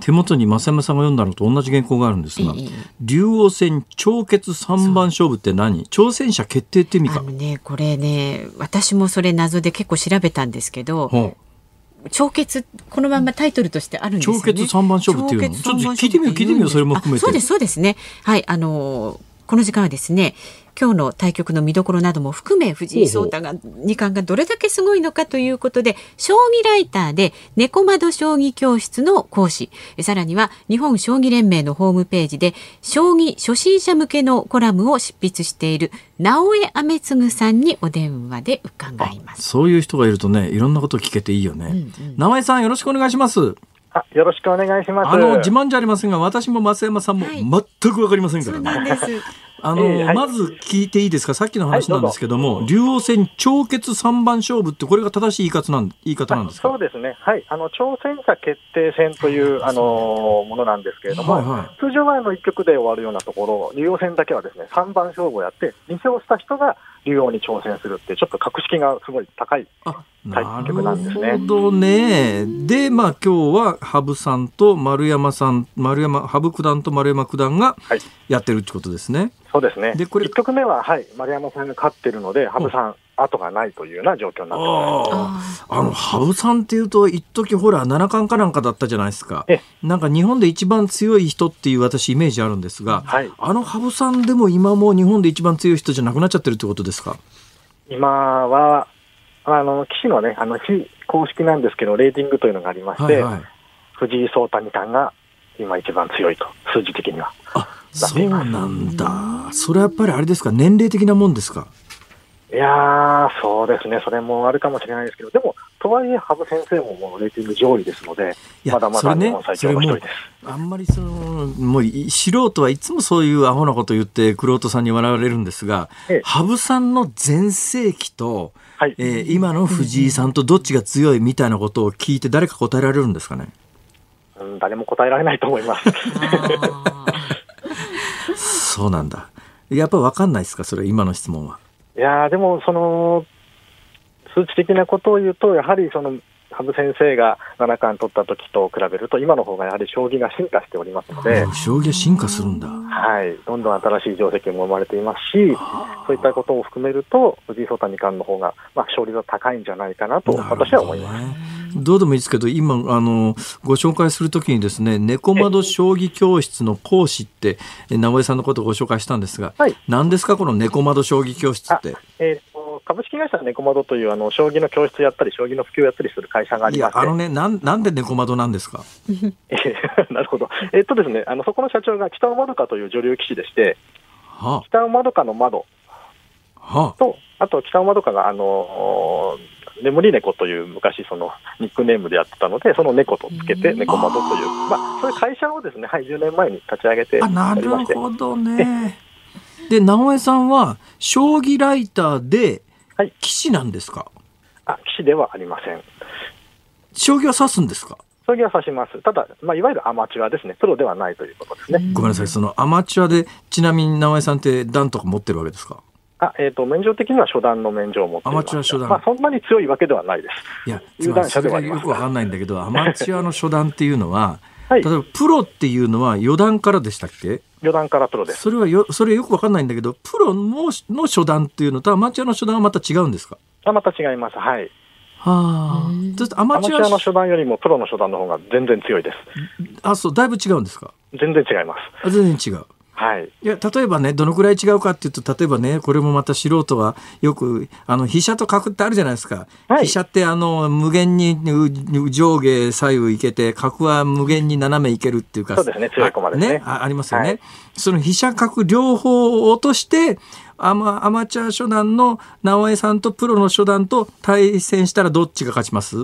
手元に増山さんが読んだのと同じ原稿があるんですが、竜王戦長決三番勝負って何？挑戦者決定って意味かあのねこれね私もそれ謎で結構調べたんですけど、長決このままタイトルとしてあるんですよね。長決三番勝負っていうの？ちょっと聞いてみよう聞いてみようそれも含めて。そうですそうですね。はいあのこの時間はですね今日の対局の見どころなども含め藤井聡太が二冠がどれだけすごいのかということで将棋ライターで猫窓将棋教室の講師。さらには日本将棋連盟のホームページで将棋初心者向けのコラムを執筆している直江雨次さんにお電話で伺います。そういう人がいるとねいろんなこと聞けていいよね、うんうん、直江さんよろしくお願いします。あよろしくお願いします。あの自慢じゃありませんが、私も増山さんも全くわかりませんからね。はい、あの、えーはい、まず聞いていいですか、さっきの話なんですけども、はい、竜王戦長決三番勝負って、これが正しい言い方なん言い方なんですか？そうですね、はい、あの挑戦者決定戦というあのものなんですけれども、はいはい、通常はあの1局で終わるようなところ、竜王戦だけはですね3番勝負をやって、2勝した人が竜王に挑戦するって、ちょっと格式がすごい高い対局なんですね。なるほどね。で、まあ今日は羽生さんと丸山さん、丸山、羽生九段と丸山九段がやってるってことですね。そうですね。で、これ。1局目は、はい、丸山さんが勝ってるので、羽生さん、後がないというような状況になってます。あの、羽生さんっていうと、一時ほら、七冠かなんかだったじゃないですか。なんか日本で一番強い人っていう私イメージあるんですが、はい、あの羽生さんでも今も日本で一番強い人じゃなくなっちゃってるってことですか？今は、あの、棋士のね、あの、非公式なんですけど、レーティングというのがありまして、はいはい、藤井聡太二冠が今一番強いと、数字的には。あそうなんだ。それはやっぱりあれですか、年齢的なもんですか？いやそうですね、それもあるかもしれないですけど、でも、とはいえ、羽生先生ももうレーティング上位ですので、まだまだ日本最強の一人です。あんまりその、もう素人はいつもそういうアホなこと言って、玄人さんに笑われるんですが、ええ、羽生さんの全盛期と、はい、えー、今の藤井さんとどっちが強いみたいなことを聞いて、誰か答えられるんですかね？うん、誰も答えられないと思います。そうなんだ。やっぱ分かんないですか、それ、今の質問は。いやでも、その、数値的なことを言うと、やはりその羽生先生が七冠取った時と比べると、今の方がやはり将棋が進化しておりますので、将棋進化するんだ、はい、どんどん新しい定石も生まれていますし、そういったことを含めると、藤井聡太二冠の方が、まあ、勝率は高いんじゃないかなと、私は思います。どうでもいいですけど、今、あの、ご紹介するときにですね、猫窓将棋教室の講師って、直江さんのことをご紹介したんですが、はい、何ですか、この猫窓将棋教室って？えー株式会社猫窓というあの将棋の教室やったり、将棋の普及やったりする会社がありまして。あのねなん、なんで猫窓なんですか？<laughs> なるほど、えっとですね、あのそこの社長が北尾まどかという女流棋士でして、はあ、北尾まどかの窓はあ、と、あと北尾まどかが、あのー、眠り猫という昔、そのニックネームでやってたので、その猫とつけて、猫窓という、まあ、そういう会社をですね、はい、10年前に立ち上げてあなるほどね。<laughs> で、直江さんは、将棋ライターで、はい、棋士なんですか？あ棋士ではありません。将棋は指すんですか？将棋は指します。ただ、まあ、いわゆるアマチュアですね。プロではないということですね。ごめんなさい。そのアマチュアで、ちなみに直江さんって段とか持ってるわけですか？あ、えっ、ー、と、免状的には初段の免状を持ってアマチュア初段。まあ、そんなに強いわけではないです。いや、有段者ではよくわかんないんだけど、アマチュアの初段っていうのは、<laughs> はい、例えばプロっていうのは四段からでしたっけ？四段からプロです。それはよ、それよくわかんないんだけど、プロのの初段っていうのとアマチュアの初段はまた違うんですか？あ、また違います。はい。はあ。アマチュアの初段よりもプロの初段の方が全然強いです。あ、そう、だいぶ違うんですか？全然違います。あ全然違う。はい、いや例えばねどのくらい違うかっていうと例えばねこれもまた素人はよくあの飛車と角ってあるじゃないですか、はい、飛車ってあの無限に上下左右いけて角は無限に斜めいけるっていうかそうですね。強い駒ですね、ね、ありますよね、はい、その飛車角両方を落としてアマアマチュア初段の直江さんとプロの初段と対戦したらどっちが勝ちます？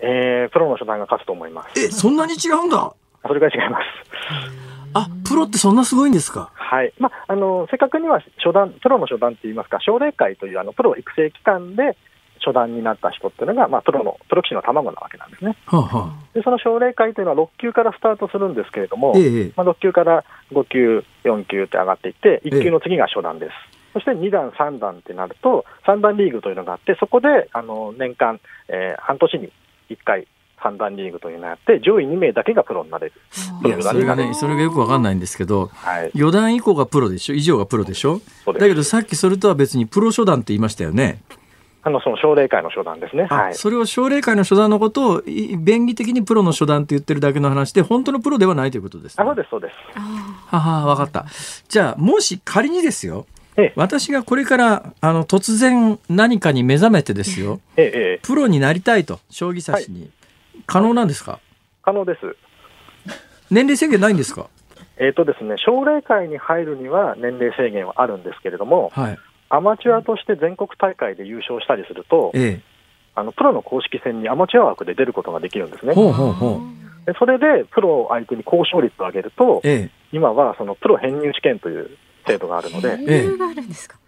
えー、プロの初段が勝つと思います。えそんなに違うんだ？<laughs> それが違いますあプロってそんなすごいんですか？はいまあ、あの正確には初段プロの初段っていいますか、奨励会というあのプロ育成機関で初段になった人っていうのが、まあ、プロのプロ棋士の卵なわけなんですね。はあはあ、でその奨励会というのは6級からスタートするんですけれども、ええ、まあ、6級から5級、4級って上がっていって、1級の次が初段です。えそして2段、3段ってなると、3段リーグというのがあって、そこであの年間、えー、半年に1回、三段リーグというのがあって、上位2名だけがプロになれる。い。や、それがね、それがよくわかんないんですけど、はい、4段以降がプロでしょ、以上がプロでしょ？だけどさっきそれとは別にプロ初段って言いましたよね？あのその奨励会の初段ですね、はい、それを奨励会の初段のことを便宜的にプロの初段って言ってるだけの話で本当のプロではないということです、ね、あそうですそうです。はは分かった。じゃあもし仮にですよええ、私がこれからあの突然何かに目覚めてですよ、ええ、プロになりたいと将棋指しに、可能なんですか？可能です。年齢制限ないんですか？えっ、とですね、奨励会に入るには年齢制限はあるんですけれども、はい、アマチュアとして全国大会で優勝したりすると、ええ、あのプロの公式戦にアマチュア枠で出ることができるんですね。ほうほうほう。でそれでプロ相手に交渉率を上げると、ええ、今はそのプロ編入試験という制度があるので、ええ、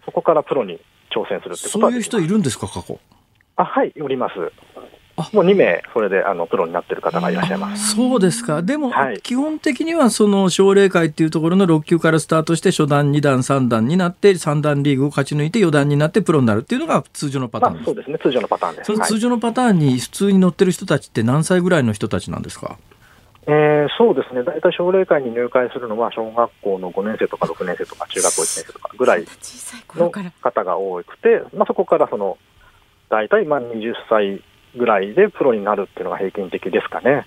そこからプロに挑戦するってことはそういう人いるんですか、過去？あはい、おります。もう2名、それであのプロになってる方がいらっしゃいます。そうですか、でも、はい、基本的にはその奨励会っていうところの6級からスタートして、初段、2段、3段になって、3段リーグを勝ち抜いて、4段になってプロになるっていうのが通常のパターンまあ、そうですね、通常のパターンです。その通常のパターンに普通に乗ってる人たちって何歳ぐらいの人たちなんですか？えー、そうですね、大体奨励会に入会するのは、小学校の5年生とか6年生とか、中学校1年生とかぐらいの方が多くて、まあ、そこからその大体まあ20歳ぐらいでプロになるっていうのが平均的ですかね。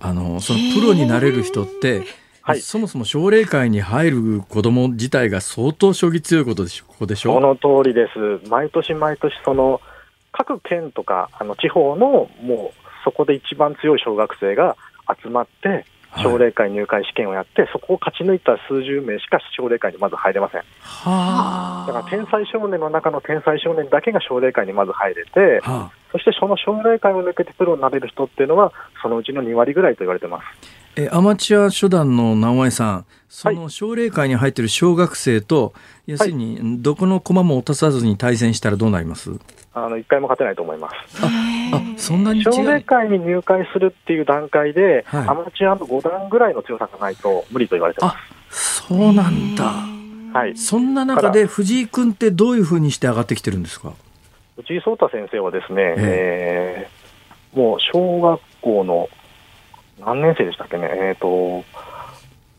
あのそのプロになれる人って、はい、そもそも奨励会に入る子ども自体が相当将棋強いことでしょここでしょ？その通りです、毎年毎年、その各県とかあの地方のもうそこで一番強い小学生が集まって、奨励会入会試験をやって、そこを勝ち抜いた数十名しか奨励会にまず入れません。はだから天才少年の中の天才少年だけが奨励会にまず入れて、はあ、そしてその奨励会を抜けてプロになれる人っていうのは、そのうちの2割ぐらいと言われてます。えアマチュア初段の直江さん、その奨励会に入っている小学生と、要するに、どこの駒も落とさずに対戦したらどうなります？あの一回も勝てないと思います。ああそんなに奨励会に入会するっていう段階で、はい、アマチュアの5段ぐらいの強さがないと無理と言われてます。そうなんだ。はい、そんな中で藤井君ってどういうふうにして上がってきてるんですか？藤井聡太先生はですね、えー、もう小学校の何年生でしたっけね、えーと、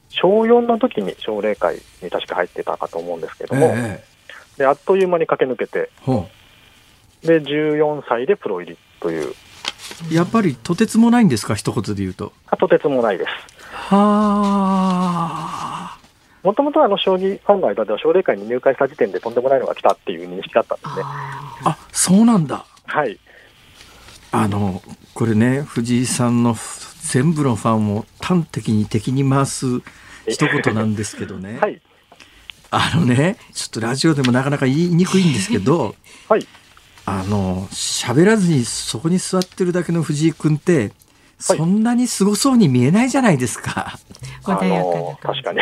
小4の時に奨励会に確か入ってたかと思うんですけども、えー、であっという間に駆け抜けて、で14歳でプロ入りという。やっぱりとてつもないんですか、一言で言うと。とてつもないです。はあ。もともとあの将棋ファンの間では奨励会に入会した時点でとんでもないのが来たっていう認識だったんですね。あそうなんだ。はい。あのこれね藤井さんの全部のファンを端的に敵に回す一言なんですけどね。はい。あのねちょっとラジオでもなかなか言いにくいんですけど。<laughs> はい。あの喋らずにそこに座ってるだけの藤井君って、そんなにすごそうに見えないじゃないですか。<laughs> 穏やかな確かに。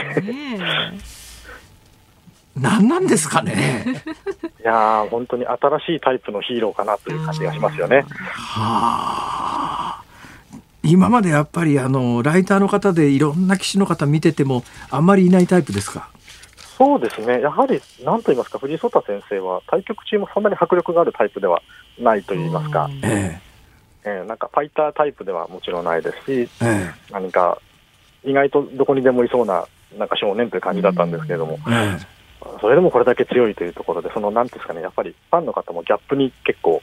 何なんですかね。<laughs> いや本当に新しいタイプのヒーローかなという感じがしますよね。はあ。今までやっぱりあのライターの方でいろんな棋士の方見ててもあんまりいないタイプですか？そうですね、やはりなんと言いますか、藤井聡太先生は対局中もそんなに迫力があるタイプではないと言いますか、ええー、なんかファイタータイプではもちろんないですし、えー、何か意外とどこにでもいそうななんか少年という感じだったんですけれども、えー、それでもこれだけ強いというところで、そのなんですかね、やっぱりファンの方もギャップに結構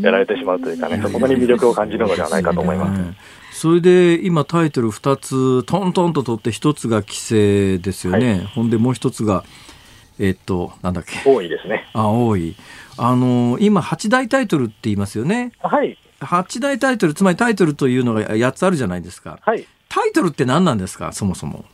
やられてしまうというかね、そこに魅力を感じるのではないかと思います。それで今タイトル2つトントンと取って1つが棋聖ですよね、はい、ほんでもう1つがえっとなんだっけ。多いですね。あ多いあの今8大タイトルって言いますよね。はい。8大タイトルつまりタイトルというのが8つあるじゃないですか。はい。タイトルって何なんですか？そもそも。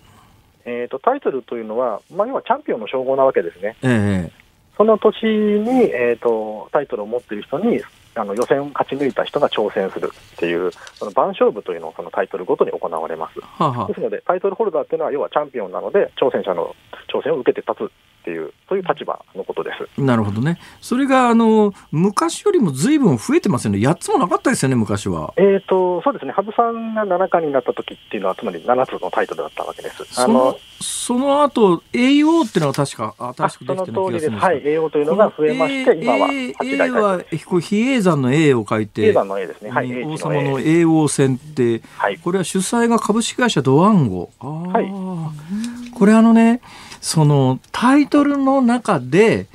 えーと、タイトルというのは、まあ、要はチャンピオンの称号なわけですね。ええその年に、えーと、タイトルを持っている人にあの予選を勝ち抜いた人が挑戦するっていう、その番勝負というのをそのタイトルごとに行われます。ははですので、タイトルホルダーっていうのは、要はチャンピオンなので、挑戦者の挑戦を受けて立つっていう、そういう立場のことです。なるほどね。それが、あの、昔よりもずいぶん増えてますよね。8つもなかったですよね、昔は。えっ、ー、と、そうですね。羽生さんが七冠になった時っていうのは、つまり7つのタイトルだったわけです。あの、その後、栄養っていうのは確か、新しくできてる気がするんですはい、栄養というのが増えまして、今は8代は、比叡山の栄を書いて、比叡山の栄ですね。はい、王様の栄王戦って、はい、これは主催が株式会社ドワンゴ。はい。これあのね、そのタイトルの中で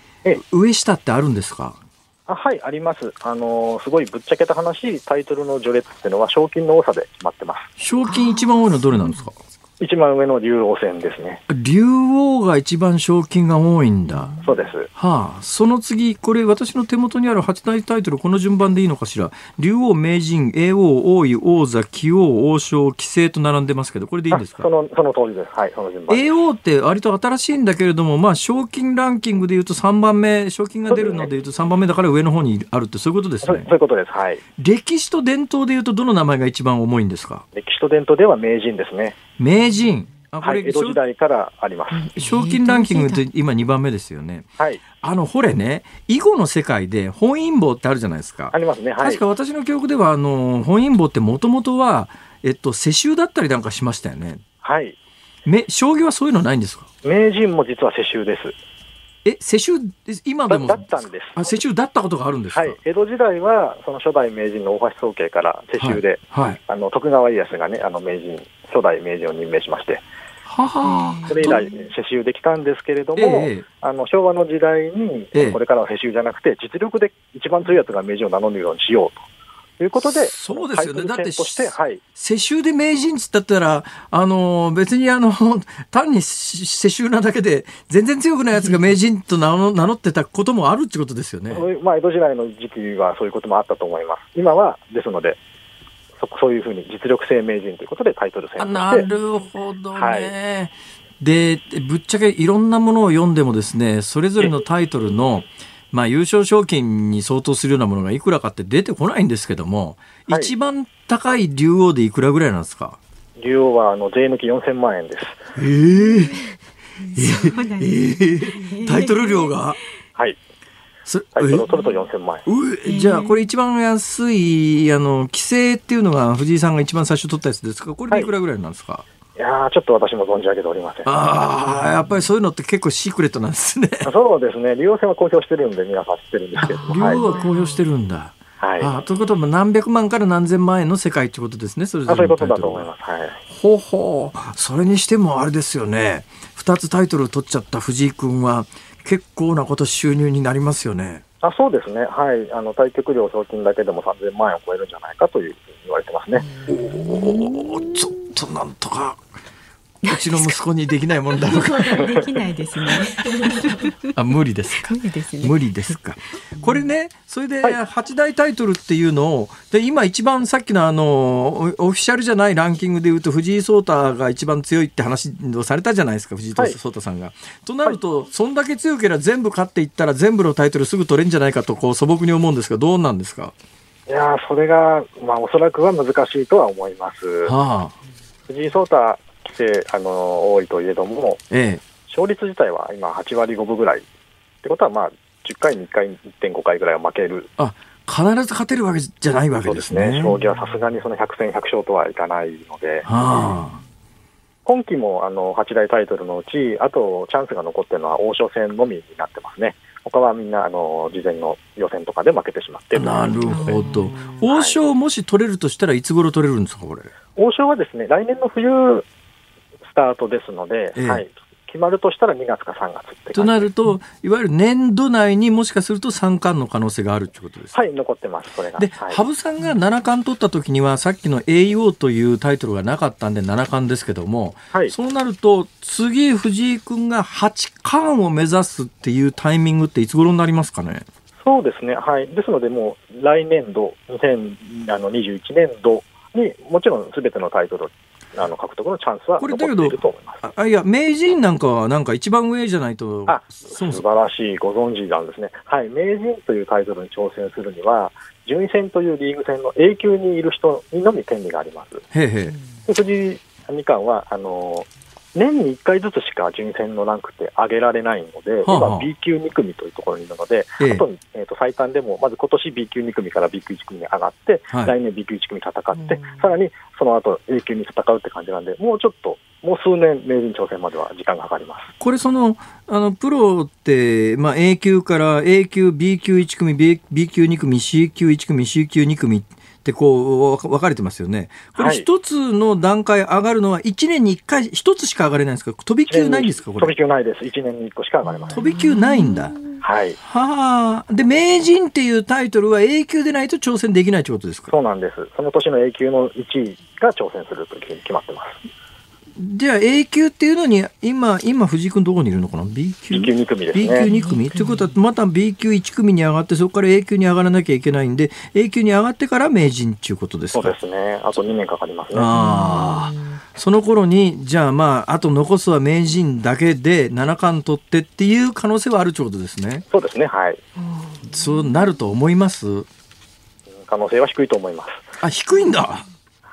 上下ってあるんですか？あはいあります。あのすごいぶっちゃけた話タイトルの序列っていうのは賞金の多さで決まってます。賞金一番多いのはどれなんですか？一番上の竜王戦ですね。竜王が一番賞金が多いんだ。そうです。はあ、その次、これ私の手元にある八大タイトル、この順番でいいのかしら。竜王、名人、叡王、王位、王座、棋王、王将、棋聖と並んでますけど、これでいいんですか？その、その通りです。はい、その順番。叡王って割と新しいんだけれども、まあ、賞金ランキングでいうと3番目、賞金が出るのでいうと3番目だから上の方にあるって、そういうことですね。そういうことです。はい。歴史と伝統でいうと、どの名前が一番重いんですか？歴史と伝統では名人ですね。名人。あこれ、はい、江戸時代からあります。賞金ランキングって今2番目ですよね。はい。あの、ほれね、囲碁の世界で本因坊ってあるじゃないですか。ありますね。はい。確か私の記憶では、あの、本因坊ってもともとは、えっと、世襲だったりなんかしましたよね。はい。め、将棋はそういうのないんですか？名人も実は世襲です。え、世襲、今でも？だったんです。あ、世襲だったことがあるんですか？はい、江戸時代は、その初代名人の大橋宗慶から世襲で、はい、はい、あの徳川家康がね、あの名人、初代名人を任命しまして。それ以来、世襲できたんですけれども、えあの昭和の時代に、これからは世襲じゃなくて、実力で一番強いやつが名人を名乗るようにしようと。ということで、そうですよね。だって、はい、世襲で名人っつったら、あの、別にあの、<laughs> 単に世襲なだけで、全然強くないやつが名人と名乗名乗ってたこともあるってことですよね。まあ、江戸時代の時期はそういうこともあったと思います。今は、ですので、そそういうふうに実力性名人ということでタイトル戦なるほどね。はい。でぶっちゃけいろんなものを読んでもですねそれぞれのタイトルのまあ、優勝賞金に相当するようなものがいくらかって出てこないんですけども、はい、一番高い竜王でいくらぐらいなんですか？竜王はあの税抜き4000万円です。<laughs> えー、えー、タイトル料が？はい。タイトルを取ると4000万円。じゃあ、これ一番安い、あの、規制っていうのが藤井さんが一番最初取ったやつですか？これでいくらぐらいなんですか、はいいやちょっと私も存じ上げておりません。ああ、やっぱりそういうのって結構シークレットなんですね。<laughs> そうですね。利用戦は公表してるんで、皆さん知ってるんですけど利用は公表してるんだ。はい。あということは、何百万から何千万円の世界ってことですね、それぞれそういうことだと思います。はい。ほうほう。それにしてもあれですよね。二つタイトル取っちゃった藤井君は、結構なこと収入になりますよね。あそうですね、はい、あの対局料賞金だけでも3000万円を超えるんじゃないかというふうに言われてますね。おちょっとなんとかうちの息子にできないもんだろうか。できないですね。<laughs> あ、無理ですか。無理ですね。無理ですか。これね、それで八大タイトルっていうのを、で今一番さっきのあのオフィシャルじゃないランキングでいうと藤井聡太が一番強いって話をされたじゃないですか、藤井聡太さんが。はい、となると、そんだけ強ければ全部勝っていったら全部のタイトルすぐ取れるんじゃないかとこう素朴に思うんですが、どうなんですか？いやそれが、まあ、おそらくは難しいとは思います。はあ、藤井聡太してあの多いといえども、ええ、勝率自体は今、8割5分ぐらいってことは、まあ、10回に1回、1.5回ぐらいは負ける。あ必ず勝てるわけじゃないわけですね。すね。将棋はさすがにその100戦100勝とはいかないので、はあ、今期もあの8大タイトルのうち、あとチャンスが残ってるのは王将戦のみになってますね。他はみんなあの事前の予選とかで負けてしまって。なるほど、王将、もし取れるとしたらいつ頃取れるんですか、これ。王将はですね来年の冬タートですので、ええ、はい、決まるとしたら2月か3月ってとなると、いわゆる年度内にもしかすると三冠の可能性があるということですはい、残ってます、それが。で、はい、羽生さんが七冠取った時には、さっきの栄養というタイトルがなかったんで、七冠ですけども、はい、そうなると、次、藤井君が八冠を目指すっていうタイミングっていつ頃になりますかね？そうですね、はい、ですので、もう来年度、2021年度にもちろんすべてのタイトルあの獲得のチャンスは残っていると思います。あいや、名人なんかは、なんか一番上じゃないと、あ素晴らしい、ご存知なんですね。はい、名人というタイトルに挑戦するには、順位戦というリーグ戦の A 級にいる人にのみ権利があります。へへ藤井二冠はあの年に1回ずつしか順位戦のランクって上げられないので、はあはあ、今、B 級2組というところにいるので、ええ、あとに、えーと、最短でも、まず今年 B 級2組から B 級1組に上がって、はい、来年 B 級1組戦って、さらにその後 A 級に戦うって感じなんで、もうちょっと、もう数年、名人挑戦までは時間がかかります。これその、あのプロって、まあ、A 級から A 級、B 級1組、B, B 級2組、C 級1組、C 級2組ってこう分かれてますよね。これ一つの段階上がるのは1年に1回一つしか上がれないんですか？飛び級ないんですか？これ飛び級ないです。1年に1個しか上がれません。飛び級ないんだ。はい。はあ。で、名人っていうタイトルは A 級でないと挑戦できないということですか？そうなんです。その年の A 級の1位が挑戦するというふうに決まってます。じゃあ A 級っていうのに今今藤井君どこにいるのかな？B 級 B 級2組ですね。B 級2組。ということはまた B 級1組に上がってそこから A 級に上がらなきゃいけないんで A 級に上がってから名人っていうことですか？そうですね。あと2年かかりますね。ああその頃にじゃあまああと残すは名人だけで七冠取ってっていう可能性はあるということですね。そうですね。はい。そうなると思います？可能性は低いと思います。あ低いんだ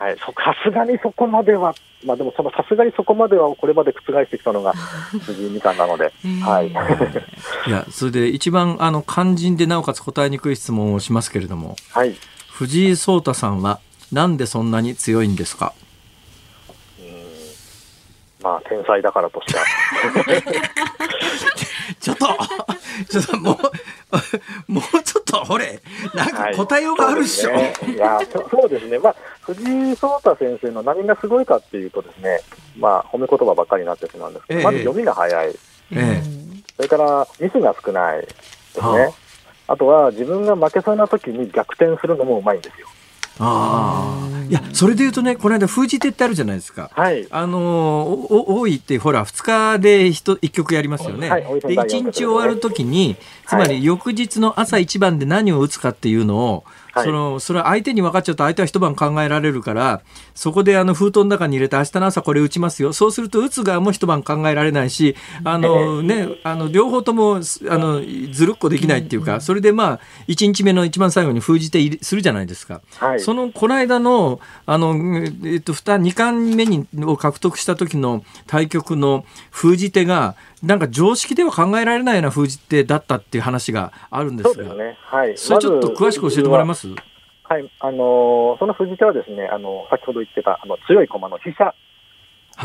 はい、さすがにそこまでは、まあ、でもさすがにそこまではこれまで覆してきたのが <laughs> 藤井二冠なので、はい、いやそれで一番あの肝心でなおかつ答えにくい質問をしますけれども、はい、藤井聡太さんはなんでそんなに強いんですか？まあ天才だからとしては。<laughs> ちょっとちょっともう <laughs> もうちょっとほれ。なんか答えようがあるでしょ、はいね、いやそうですね。まあ藤井聡太先生の何がすごいかっていうとですねまあ褒め言葉ばっかりになってしまうんですけど、ええ、まず読みが早い、ええ、それからミスが少ないですね、はあ、あとは自分が負けそうな時に逆転するのもうまいんですよああいやそれで言うとねこの間封じ手ってあるじゃないですか、はい、あの多いってほら2日で 1, 1曲やりますよね、はい、で1日終わるときにつまり翌日の朝一番で何を打つかっていうのを、そのそれは相手に分かっちゃうと相手は一晩考えられるからそこであの封筒の中に入れて明日の朝これ打ちますよ。そうすると打つ側も一晩考えられないしあの、ね、あの両方ともあのずるっこできないっていうかそれでまあ1日目の一番最後に封じてするじゃないですか。はい、そのこの間のあの、えっと、2, 2巻目にを獲得した時の対局の封じ手がなんか常識では考えられないような封じ手だったっていう話があるんですが、そね。はい。それちょっと詳しく教えてもらえます、ま、はい、あのー、その封じ手はですね、あの先ほど言ってたあの強い駒の飛車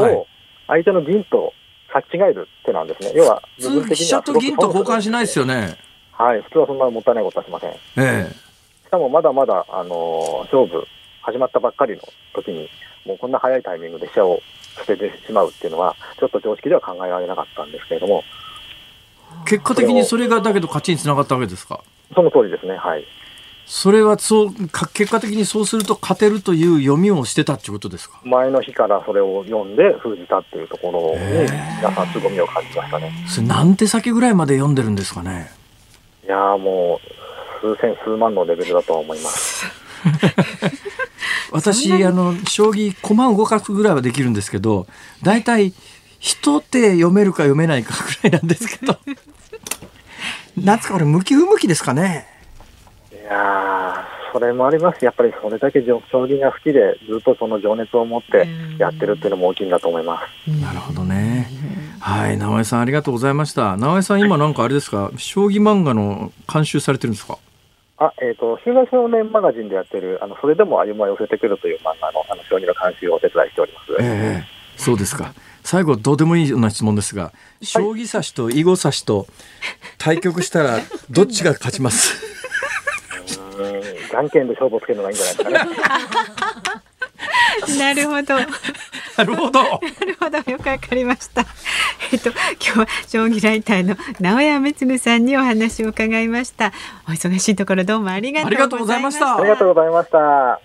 を相手の銀と差し違える手なんですね。要は普通飛車と銀と交換しないですよね。はい、普通はそんなもったいないことはしません。ええ。しかもまだまだあのー、勝負始まったばっかりの時にもうこんな早いタイミングで飛車を捨ててしまうっていうのは、ちょっと常識では考えられなかったんですけれども。結果的にそれがだけど勝ちにつながったわけですか？その通りですね、はい。それはそう結果的にそうすると勝てるという読みをしてたっていうことですか？前の日からそれを読んで封じたっていうところに皆さん凄みを感じましたね。それ何手先ぐらいまで読んでるんですかね？いやもう数千数万のレベルだとは思います。<laughs> 私あの将棋駒を動かすぐらいはできるんですけど大体一手読めるか読めないかぐらいなんですけど <laughs> 夏かこれ向き不向きですかね？いやそれもありますやっぱりそれだけ将棋が好きでずっとその情熱を持ってやってるっていうのも大きいんだと思います。なるほどね。はい、直江さんありがとうございました。直江さん今なんかあれですか、将棋漫画の監修されてるんですか？あ、えっ、ー、と、週刊少年マガジンでやってる、あの、それでも歩みを寄せてくるという漫画の、あの、将棋の監修をお手伝いしております。ええー、そうですか。最後、どうでもいいような質問ですが、将棋指しと囲碁指しと対局したら、<laughs> どっちが勝ちます？<laughs> うん、じゃんけんで勝負をつけるのがいいんじゃないですかね。<laughs> <laughs> なるほど。<laughs> なるほど。なるほど、よくわかりました。<laughs> えっと、今日は将棋ライターの直屋光次さんにお話を伺いました。お忙しいところどうもありがとうございました。ありがとうございました。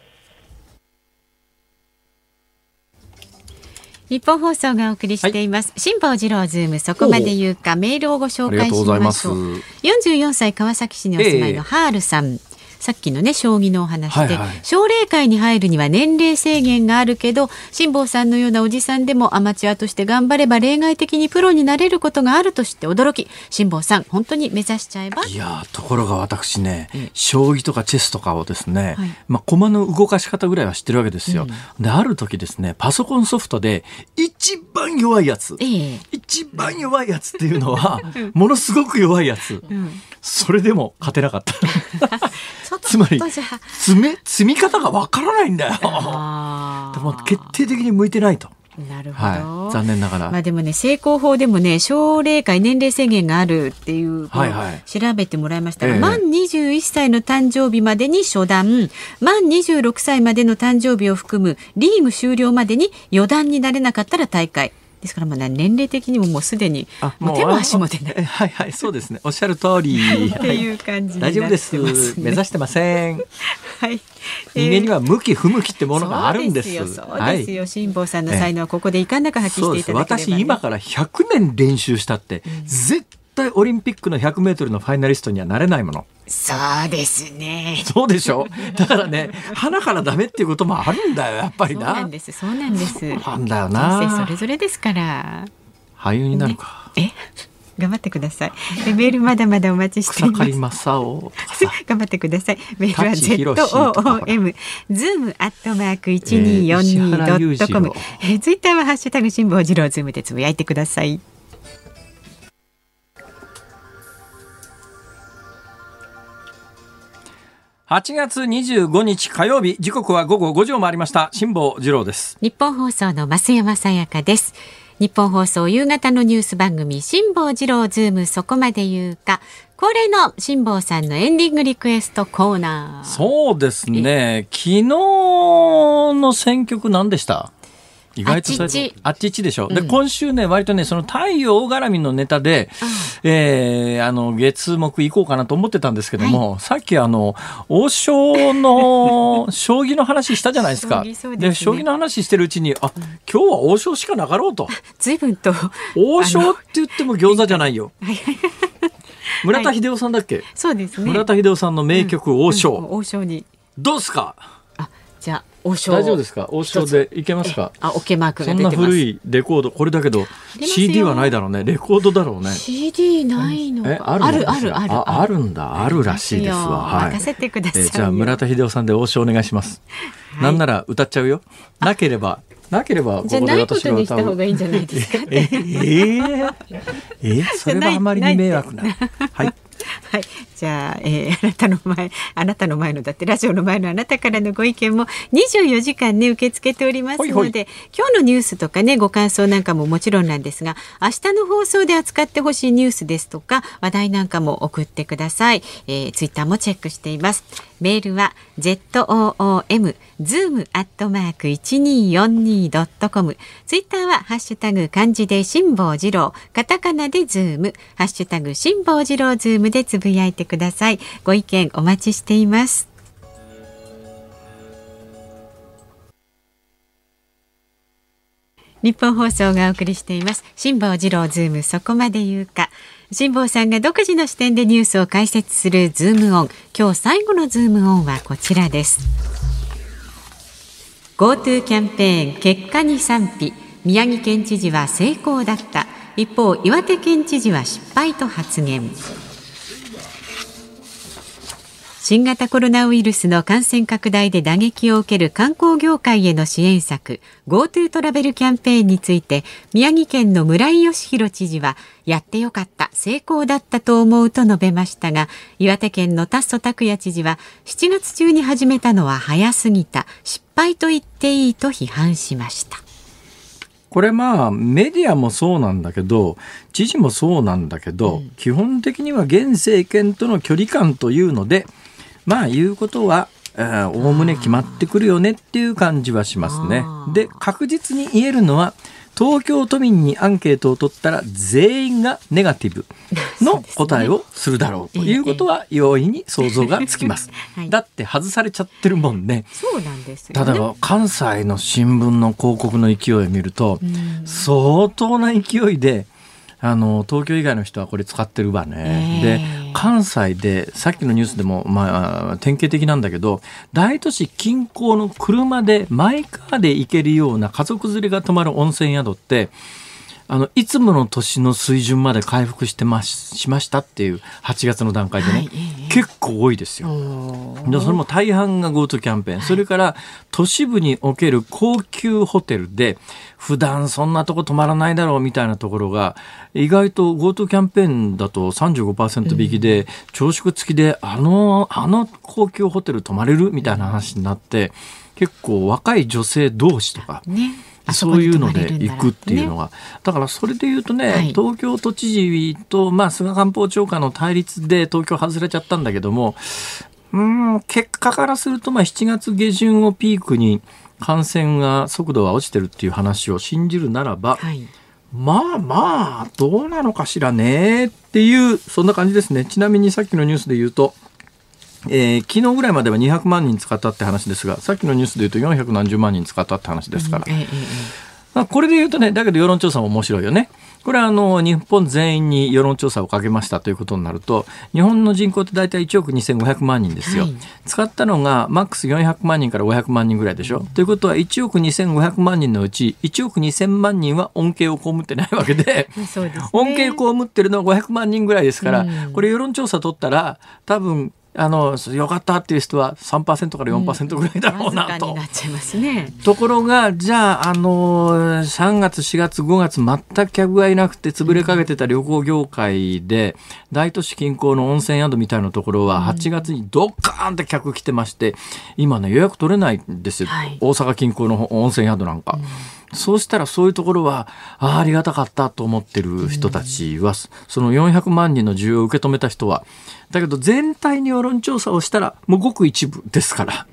日本放送がお送りしています。辛、坊、治郎ズームそこまで言うかメールをご紹介しましょう。44歳川崎市にお住まいのハールさん。えーさっきのね将棋のお話で、はいはい、奨励会に入るには年齢制限があるけど辛坊さんのようなおじさんでもアマチュアとして頑張れば例外的にプロになれることがあるとして驚き辛坊さん本当に目指しちゃえば？いやところが私ね、うん、将棋とかチェスとかをですね、はい、まあ駒の動かし方ぐらいは知ってるわけですよ、うん、である時ですねパソコンソフトで一番弱いやつ、えー、一番弱いやつっていうのはものすごく弱いやつ、うん、それでも勝てなかった <laughs> <laughs> つまり積め積み方がわからないんだよ。でも決定的に向いてないと。なるほど、はい、残念ながら。まあでもね成功法でもね奨励会年齢制限があるっていうはいはい、調べてもらいましたが、ええ、満21歳の誕生日までに初段満26歳までの誕生日を含むリーグ終了までに四段になれなかったら大会。ですからまあ年齢的にももうすでにもう手も足も出ない。はいはいそうですね。おっしゃる通り。<laughs> っていう感じ、ね、大丈夫です。目指してません。はい。人間には向き不向きってものがあるんです。そうですよ。辛坊さんの才能はここでいかんなく発揮していただければ、ね、私今から100年練習したって、うん、絶対オリンピックの100メートルのファイナリストにはなれないもの。そうですね。そうでしょ？だからね、はなからダメっていうこともあるんだよ、やっぱりな。そうなんです、そうなんです。なんだよな。人生それぞれですから。俳優になるか。ね、え？頑張ってください。メールまだまだお待ちしています。<laughs> 頑張ってください。メールは Z O O M ズームアットマーク一二四二ドットコム。ツイッターはハッシュタグ辛坊治郎ズームでつぶやいてください。8月25日火曜日時刻は午後5時を回りました。辛坊治郎です。日本放送の増山さやかです。日本放送夕方のニュース番組辛坊治郎ズームそこまで言うか。恒例の辛坊さんのエンディングリクエストコーナー。そうですね。昨日の選曲何でした？意外とあっちっちでしょ、うん、で今週ね割とねその太陽絡みのネタで、うん、えー、あの月木行こうかなと思ってたんですけども、はい、さっきあの王将の <laughs> 将棋の話したじゃないですか。で、ね、将棋の話してるうちにあ今日は王将しかなかろうと。随分と王将って言っても餃子じゃないよ。<laughs> 村田秀夫さんだっけ、そうですね。村田秀夫さんの名曲王将、王将に。どうすか？あじゃあ王将。大丈夫ですか？王将でいけますか？あオッケーマークそんな古いレコード。これだけど CD はないだろうね。レコードだろうね。CD ないのえあるあるあるある。ああるんだ。あるらしいですわ。はい。任せてください、えじゃあ村田秀夫さんで王将お願いします、はい、なんなら歌っちゃうよ。なければなければここで私が歌う。方がいいんじゃないですか、ええー、えー、それはあまりに迷惑な。はい。はい、じゃあ、えー、あなたの前、あなたの前のだってラジオの前のあなたからのご意見も24時間ね受け付けておりますので、ほいほい今日のニュースとかねご感想なんかももちろんなんですが、明日の放送で扱ってほしいニュースですとか話題なんかも送ってください。えー、ツイッターもチェックしています。メールは z o o m zoom アットマーク一二四二ドットコム。ツイッターはハッシュタグ漢字で辛坊治郎、カタカナでズーム、ハッシュタグ辛坊治郎ズームでつぶやいてください。ご意見お待ちしています。日本放送がお送りしています。辛坊治郎ズーム。そこまで言うか。辛坊さんが独自の視点でニュースを解説するズームオン。今日最後のズームオンはこちらです。GoTo キャンペーン結果に賛否。宮城県知事は成功だった。一方岩手県知事は失敗と発言。新型コロナウイルスの感染拡大で打撃を受ける観光業界への支援策 GoTo トラベルキャンペーンについて宮城県の村井義弘知事はやってよかった成功だったと思うと述べましたが岩手県の達祖拓也知事は7月中に始めたのは早すぎた失敗と言っていいと批判しました。これまあメディアもそうなんだけど知事もそうなんだけど、うん、基本的には現政権との距離感というのでまあ言うことはおおむね決まってくるよねっていう感じはしますね。で確実に言えるのは東京都民にアンケートを取ったら全員がネガティブ <laughs> の答えをするだろう。ということは容易に想像がつきます。はい、だって外されちゃってるもんね。そうなんです、ね、ただ関西の新聞の広告の勢いを見ると相当な勢いであの東京以外の人はこれ使ってるわね。で関西でさっきのニュースでも、まあ、典型的なんだけど大都市近郊の車でマイカーで行けるような家族連れが泊まる温泉宿ってあのいつもの年の水準まで回復してましましたっていう8月の段階でね、はい、結構多いですよ。でそれも大半が GoTo キャンペーン、それから都市部における高級ホテルで普段そんなとこ泊まらないだろうみたいなところが意外と GoTo キャンペーンだと35%引きで、朝食付きであのあの高級ホテル泊まれるみたいな話になって結構若い女性同士とか。ねそういうので行くっていうのが、だからそれで言うとね、はい、東京都知事と、まあ、菅官房長官の対立で東京外れちゃったんだけども、うん、結果からすると、まあ、7月下旬をピークに感染が速度は落ちてるっていう話を信じるならば、はい、まあまあ、どうなのかしらねっていう、そんな感じですね。ちなみにさっきのニュースで言うと、えー、昨日ぐらいまでは200万人使ったって話ですが、さっきのニュースで言うと400何十万人使ったって話ですから。うんええまあ、これで言うとね、だけど世論調査も面白いよね。これはあの日本全員に世論調査をかけましたということになると日本の人口って大体1億2500万人ですよ、はい、使ったのがマックス400万人から500万人ぐらいでしょ、うん、ということは1億2500万人のうち1億2000万人は恩恵を被ってないわけでで、ね、恩恵被ってるのは500万人ぐらいですから、うん、これ世論調査取ったら多分あのよかったっていう人は3%から4%ぐらいだろうなと。うんね、ところがじゃああの3月4月5月全く客がいなくて潰れかけてた旅行業界で、大都市近郊の温泉宿みたいなところは8月にドッカーンって客来てまして今ね予約取れないんですよ、はい、大阪近郊の温泉宿なんか。うんそうしたらそういうところはあありがたかったと思ってる人たちは、その400万人の需要を受け止めた人はだけど全体に世論調査をしたらもうごく一部ですから、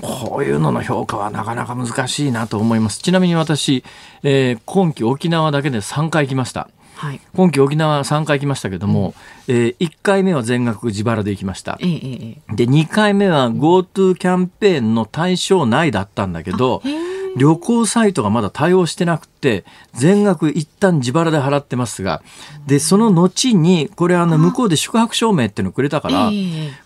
こういうのの評価はなかなか難しいなと思います。ちなみに私、えー、今季沖縄だけで3回来ました。はい、今季沖縄3回来ましたけども、うん、えー、1回目は全額自腹で行きました、ええ、で2回目は GoTo キャンペーンの対象内だったんだけど、旅行サイトがまだ対応してなくて。全額一旦自腹で払ってますがでその後にこれあの向こうで宿泊証明っていうのをくれたから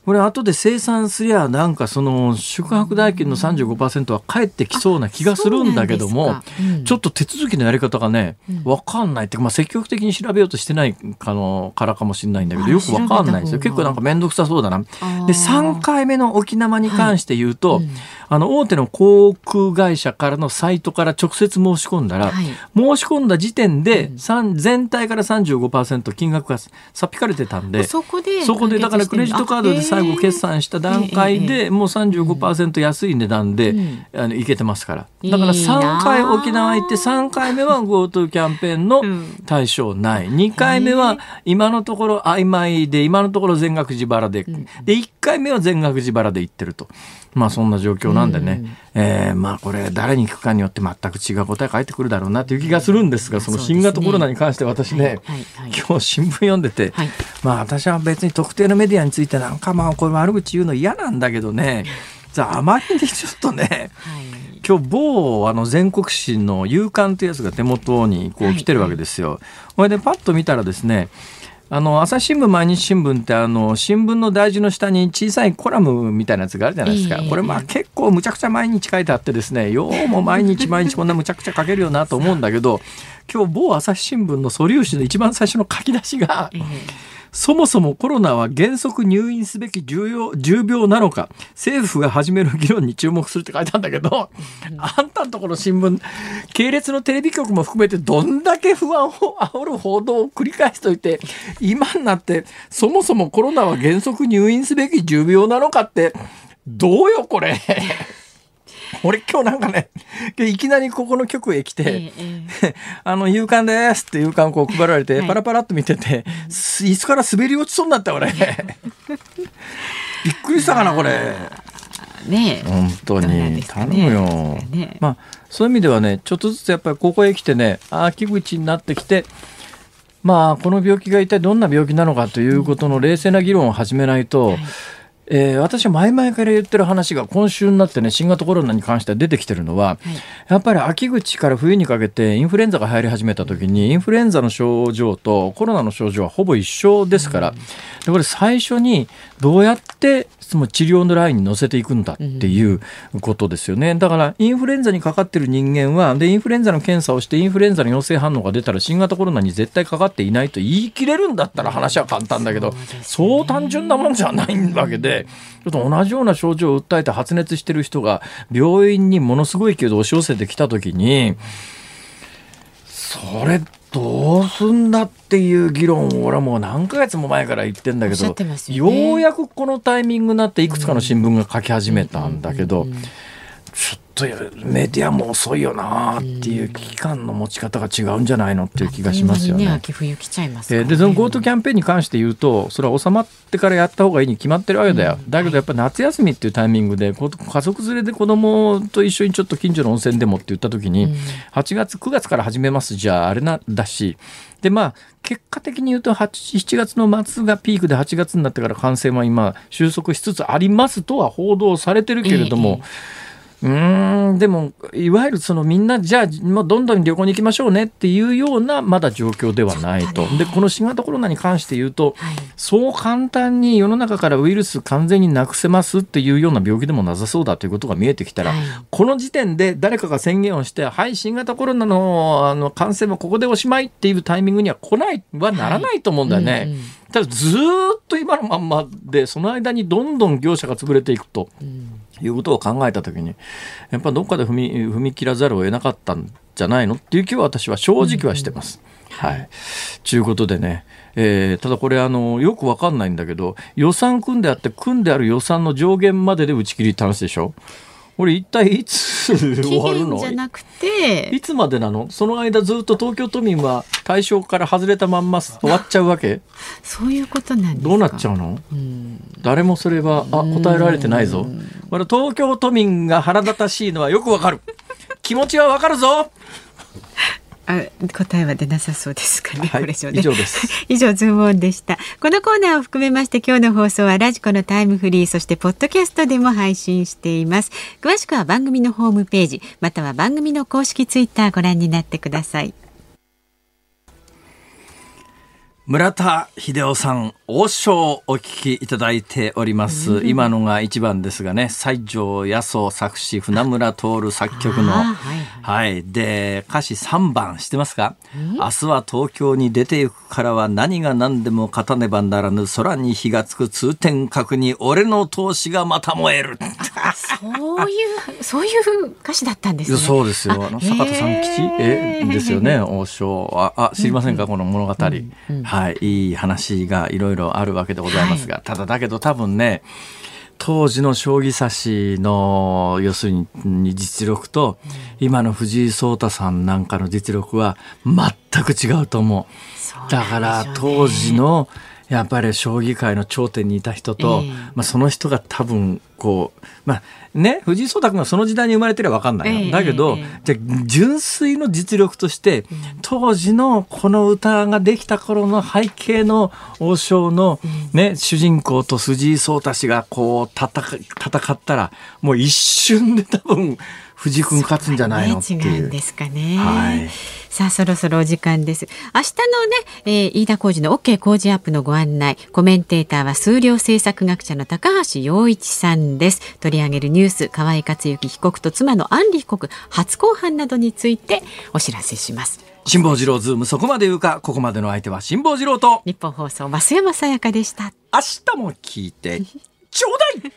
これ後で生産すりゃなんかその宿泊代金の35%は返ってきそうな気がするんだけどもちょっと手続きのやり方がね分かんないっていうかまあ積極的に調べようとしてないかのからかもしれないんだけどよく分かんないんですよ。結構なんか面倒くさそうだな。で3回目の沖縄に関して言うと、あの大手の航空会社からのサイトから直接申し込んだら、申し込んだ時点で、全体から35%金額がさっぴかれてたんでそこでそこでだからクレジットカードで最後決算した段階でもう35%安い値段で、あのいけてますから。だから3回沖縄行って3回目は GoTo キャンペーンの対象ない。2回目は今のところ曖昧で今のところ全額自腹でで1回目は全額自腹で行ってると。まあそんな状況なんでね、うん、えー、まあこれ誰に聞くかによって全く違う答え返ってくるだろうなという気がするんですが、その新型コロナに関して私ね、今日新聞読んでて、はい、まあ私は別に特定のメディアについてなんかまあこれ悪口言うの嫌なんだけどね、じゃああまりにちょっとね、今日某あの全国紙の夕刊というやつが手元にこう来てるわけですよ。これでパッと見たらですねあの朝日新聞毎日新聞ってあの新聞の大事の下に小さいコラムみたいなやつがあるじゃないですか、これまあ結構むちゃくちゃ毎日書いてあってですね。ようも毎日毎日こんなむちゃくちゃ書けるよなと思うんだけど今日某朝日新聞の素粒子の一番最初の書き出しが、そもそもコロナは原則入院すべき重要重病なのか政府が始める議論に注目するって書いてあるんだけど、あんたのところ新聞系列のテレビ局も含めてどんだけ不安を煽る報道を繰り返しといて今になってそもそもコロナは原則入院すべき重病なのかってどうよこれ。<laughs> 俺今日なんかね、いきなりここの局へ来て、ええ、<laughs> あの、勇敢ですって勇敢こう配られて、はい、パラパラっと見てて、椅子から滑り落ちそうになった俺。<laughs> びっくりしたかな、これ。ね本当に、ね、頼むよ、ね、まあそういう意味ではねちょっとずつやっぱりここへ来てね秋口になってきてまあこの病気が一体どんな病気なのかということの冷静な議論を始めないと、はいえー、私は前々から言ってる話が今週になってね新型コロナに関しては出てきてるのは、はい、やっぱり秋口から冬にかけてインフルエンザが流行り始めた時にインフルエンザの症状とコロナの症状はほぼ一緒ですから、うん、でこれ最初にどうやってその治療のラインに乗せていくんだっていうことですよね。だからインフルエンザにかかってる人間はでインフルエンザの検査をしてインフルエンザの陽性反応が出たら新型コロナに絶対かかっていないと言い切れるんだったら話は簡単だけど、そう単純なもんじゃないわけでちょっと同じような症状を訴えて発熱してる人が病院にものすごい勢いで押し寄せてきた時にそれどうすんだっていう議論を俺はもう何ヶ月も前から言ってんだけど、ね、ようやくこのタイミングになっていくつかの新聞が書き始めたんだけど、ちょっとメディアも遅いよなっていう危機感の持ち方が違うんじゃないのっていう気がしますよね。ね秋冬来ちゃいます、ね、でその GoTo キャンペーンに関して言うとそれは収まってからやった方がいいに決まってるわけだよ。だけどやっぱ夏休みっていうタイミングで家族連れで子供と一緒にちょっと近所の温泉でもって言った時に8月9月から始めますじゃああれなんだしでまあ結果的に言うと7月の末がピークで8月になってから感染は今収束しつつありますとは報道されてるけれども。ええうんでもいわゆるそのみんなじゃあもうどんどん旅行に行きましょうねっていうようなまだ状況ではないと。でこの新型コロナに関して言うと、はい、そう簡単に世の中からウイルス完全になくせますっていうような病気でもなさそうだということが見えてきたら、はい、この時点で誰かが宣言をしてはい新型コロナのあの感染はここでおしまいっていうタイミングには来ないはならないと思うんだよね。はいうんうん、ただずっと今のまんまでその間にどんどん業者が潰れていくと。うんいうことを考えた時にやっぱどっかで踏み踏み切らざるを得なかったんじゃないのっていう気は私は正直はしてます。うんうん、はい。ということでね、えー、ただこれあのよくわかんないんだけど予算組んであって組んである予算の上限までで打ち切りって話でしょ？これ一体いつ <laughs> 終わるの？じゃなくて。いつまでなの？その間ずっと東京都民は対象から外れたまんま終わっちゃうわけ？そういうことなんどうなっちゃうの？誰もそれはあ答えられてないぞ。これ東京都民が腹立たしいのはよくわかる。気持ちはわかるぞ！あ答えは出なさそうですかね。はい、これ以上です。<laughs> 以上ズームオンでした。このコーナーを含めまして今日の放送はラジコのタイムフリーそしてポッドキャストでも配信しています。詳しくは番組のホームページまたは番組の公式ツイッターご覧になってください。村田秀夫さん、王将お聞きいただいております。うん、今のが一番ですがね、西条八十作詞、船村徹作曲の、はい、はい、で、歌詞3番知ってますか？明日は東京に出て行くからは何が何でも勝たねばならぬ空に火がつく通天閣に俺の闘志がまた燃える。そういう、そういう歌詞だったんですね。そうですよ。あの、坂田さん吉？えですよね、王将。あ、あ知りませんか、うん、この物語。うんうんはい、いい話がいろいろあるわけでございますが、はい、ただだけど多分ね当時の将棋指しの要するに実力と、今の藤井聡太さんなんかの実力は全く違うと思う。だから当時のやっぱり将棋界の頂点にいた人と、えー、まあ、その人が多分こう、まあね、藤井聡太君がその時代に生まれてれば分かんないよ、えー、だけど、えー、じゃ純粋の実力として、当時のこの歌ができた頃の背景の王将の、ね、主人公と藤井聡太氏がこう戦戦ったらもう一瞬で多分藤井君勝つんじゃないのっていう。違うんですかね。はい。さあそろそろお時間です。明日のね、えー、飯田浩二の OK 工事アップのご案内コメンテーターは数量政策学者の高橋洋一さんです。取り上げるニュース河合克行被告と妻の安里被告初公判などについてお知らせします。辛坊治郎ズームそこまで言うかここまでの相手は辛坊治郎と。日本放送増山さやかでした。明日も聞いてちょうだい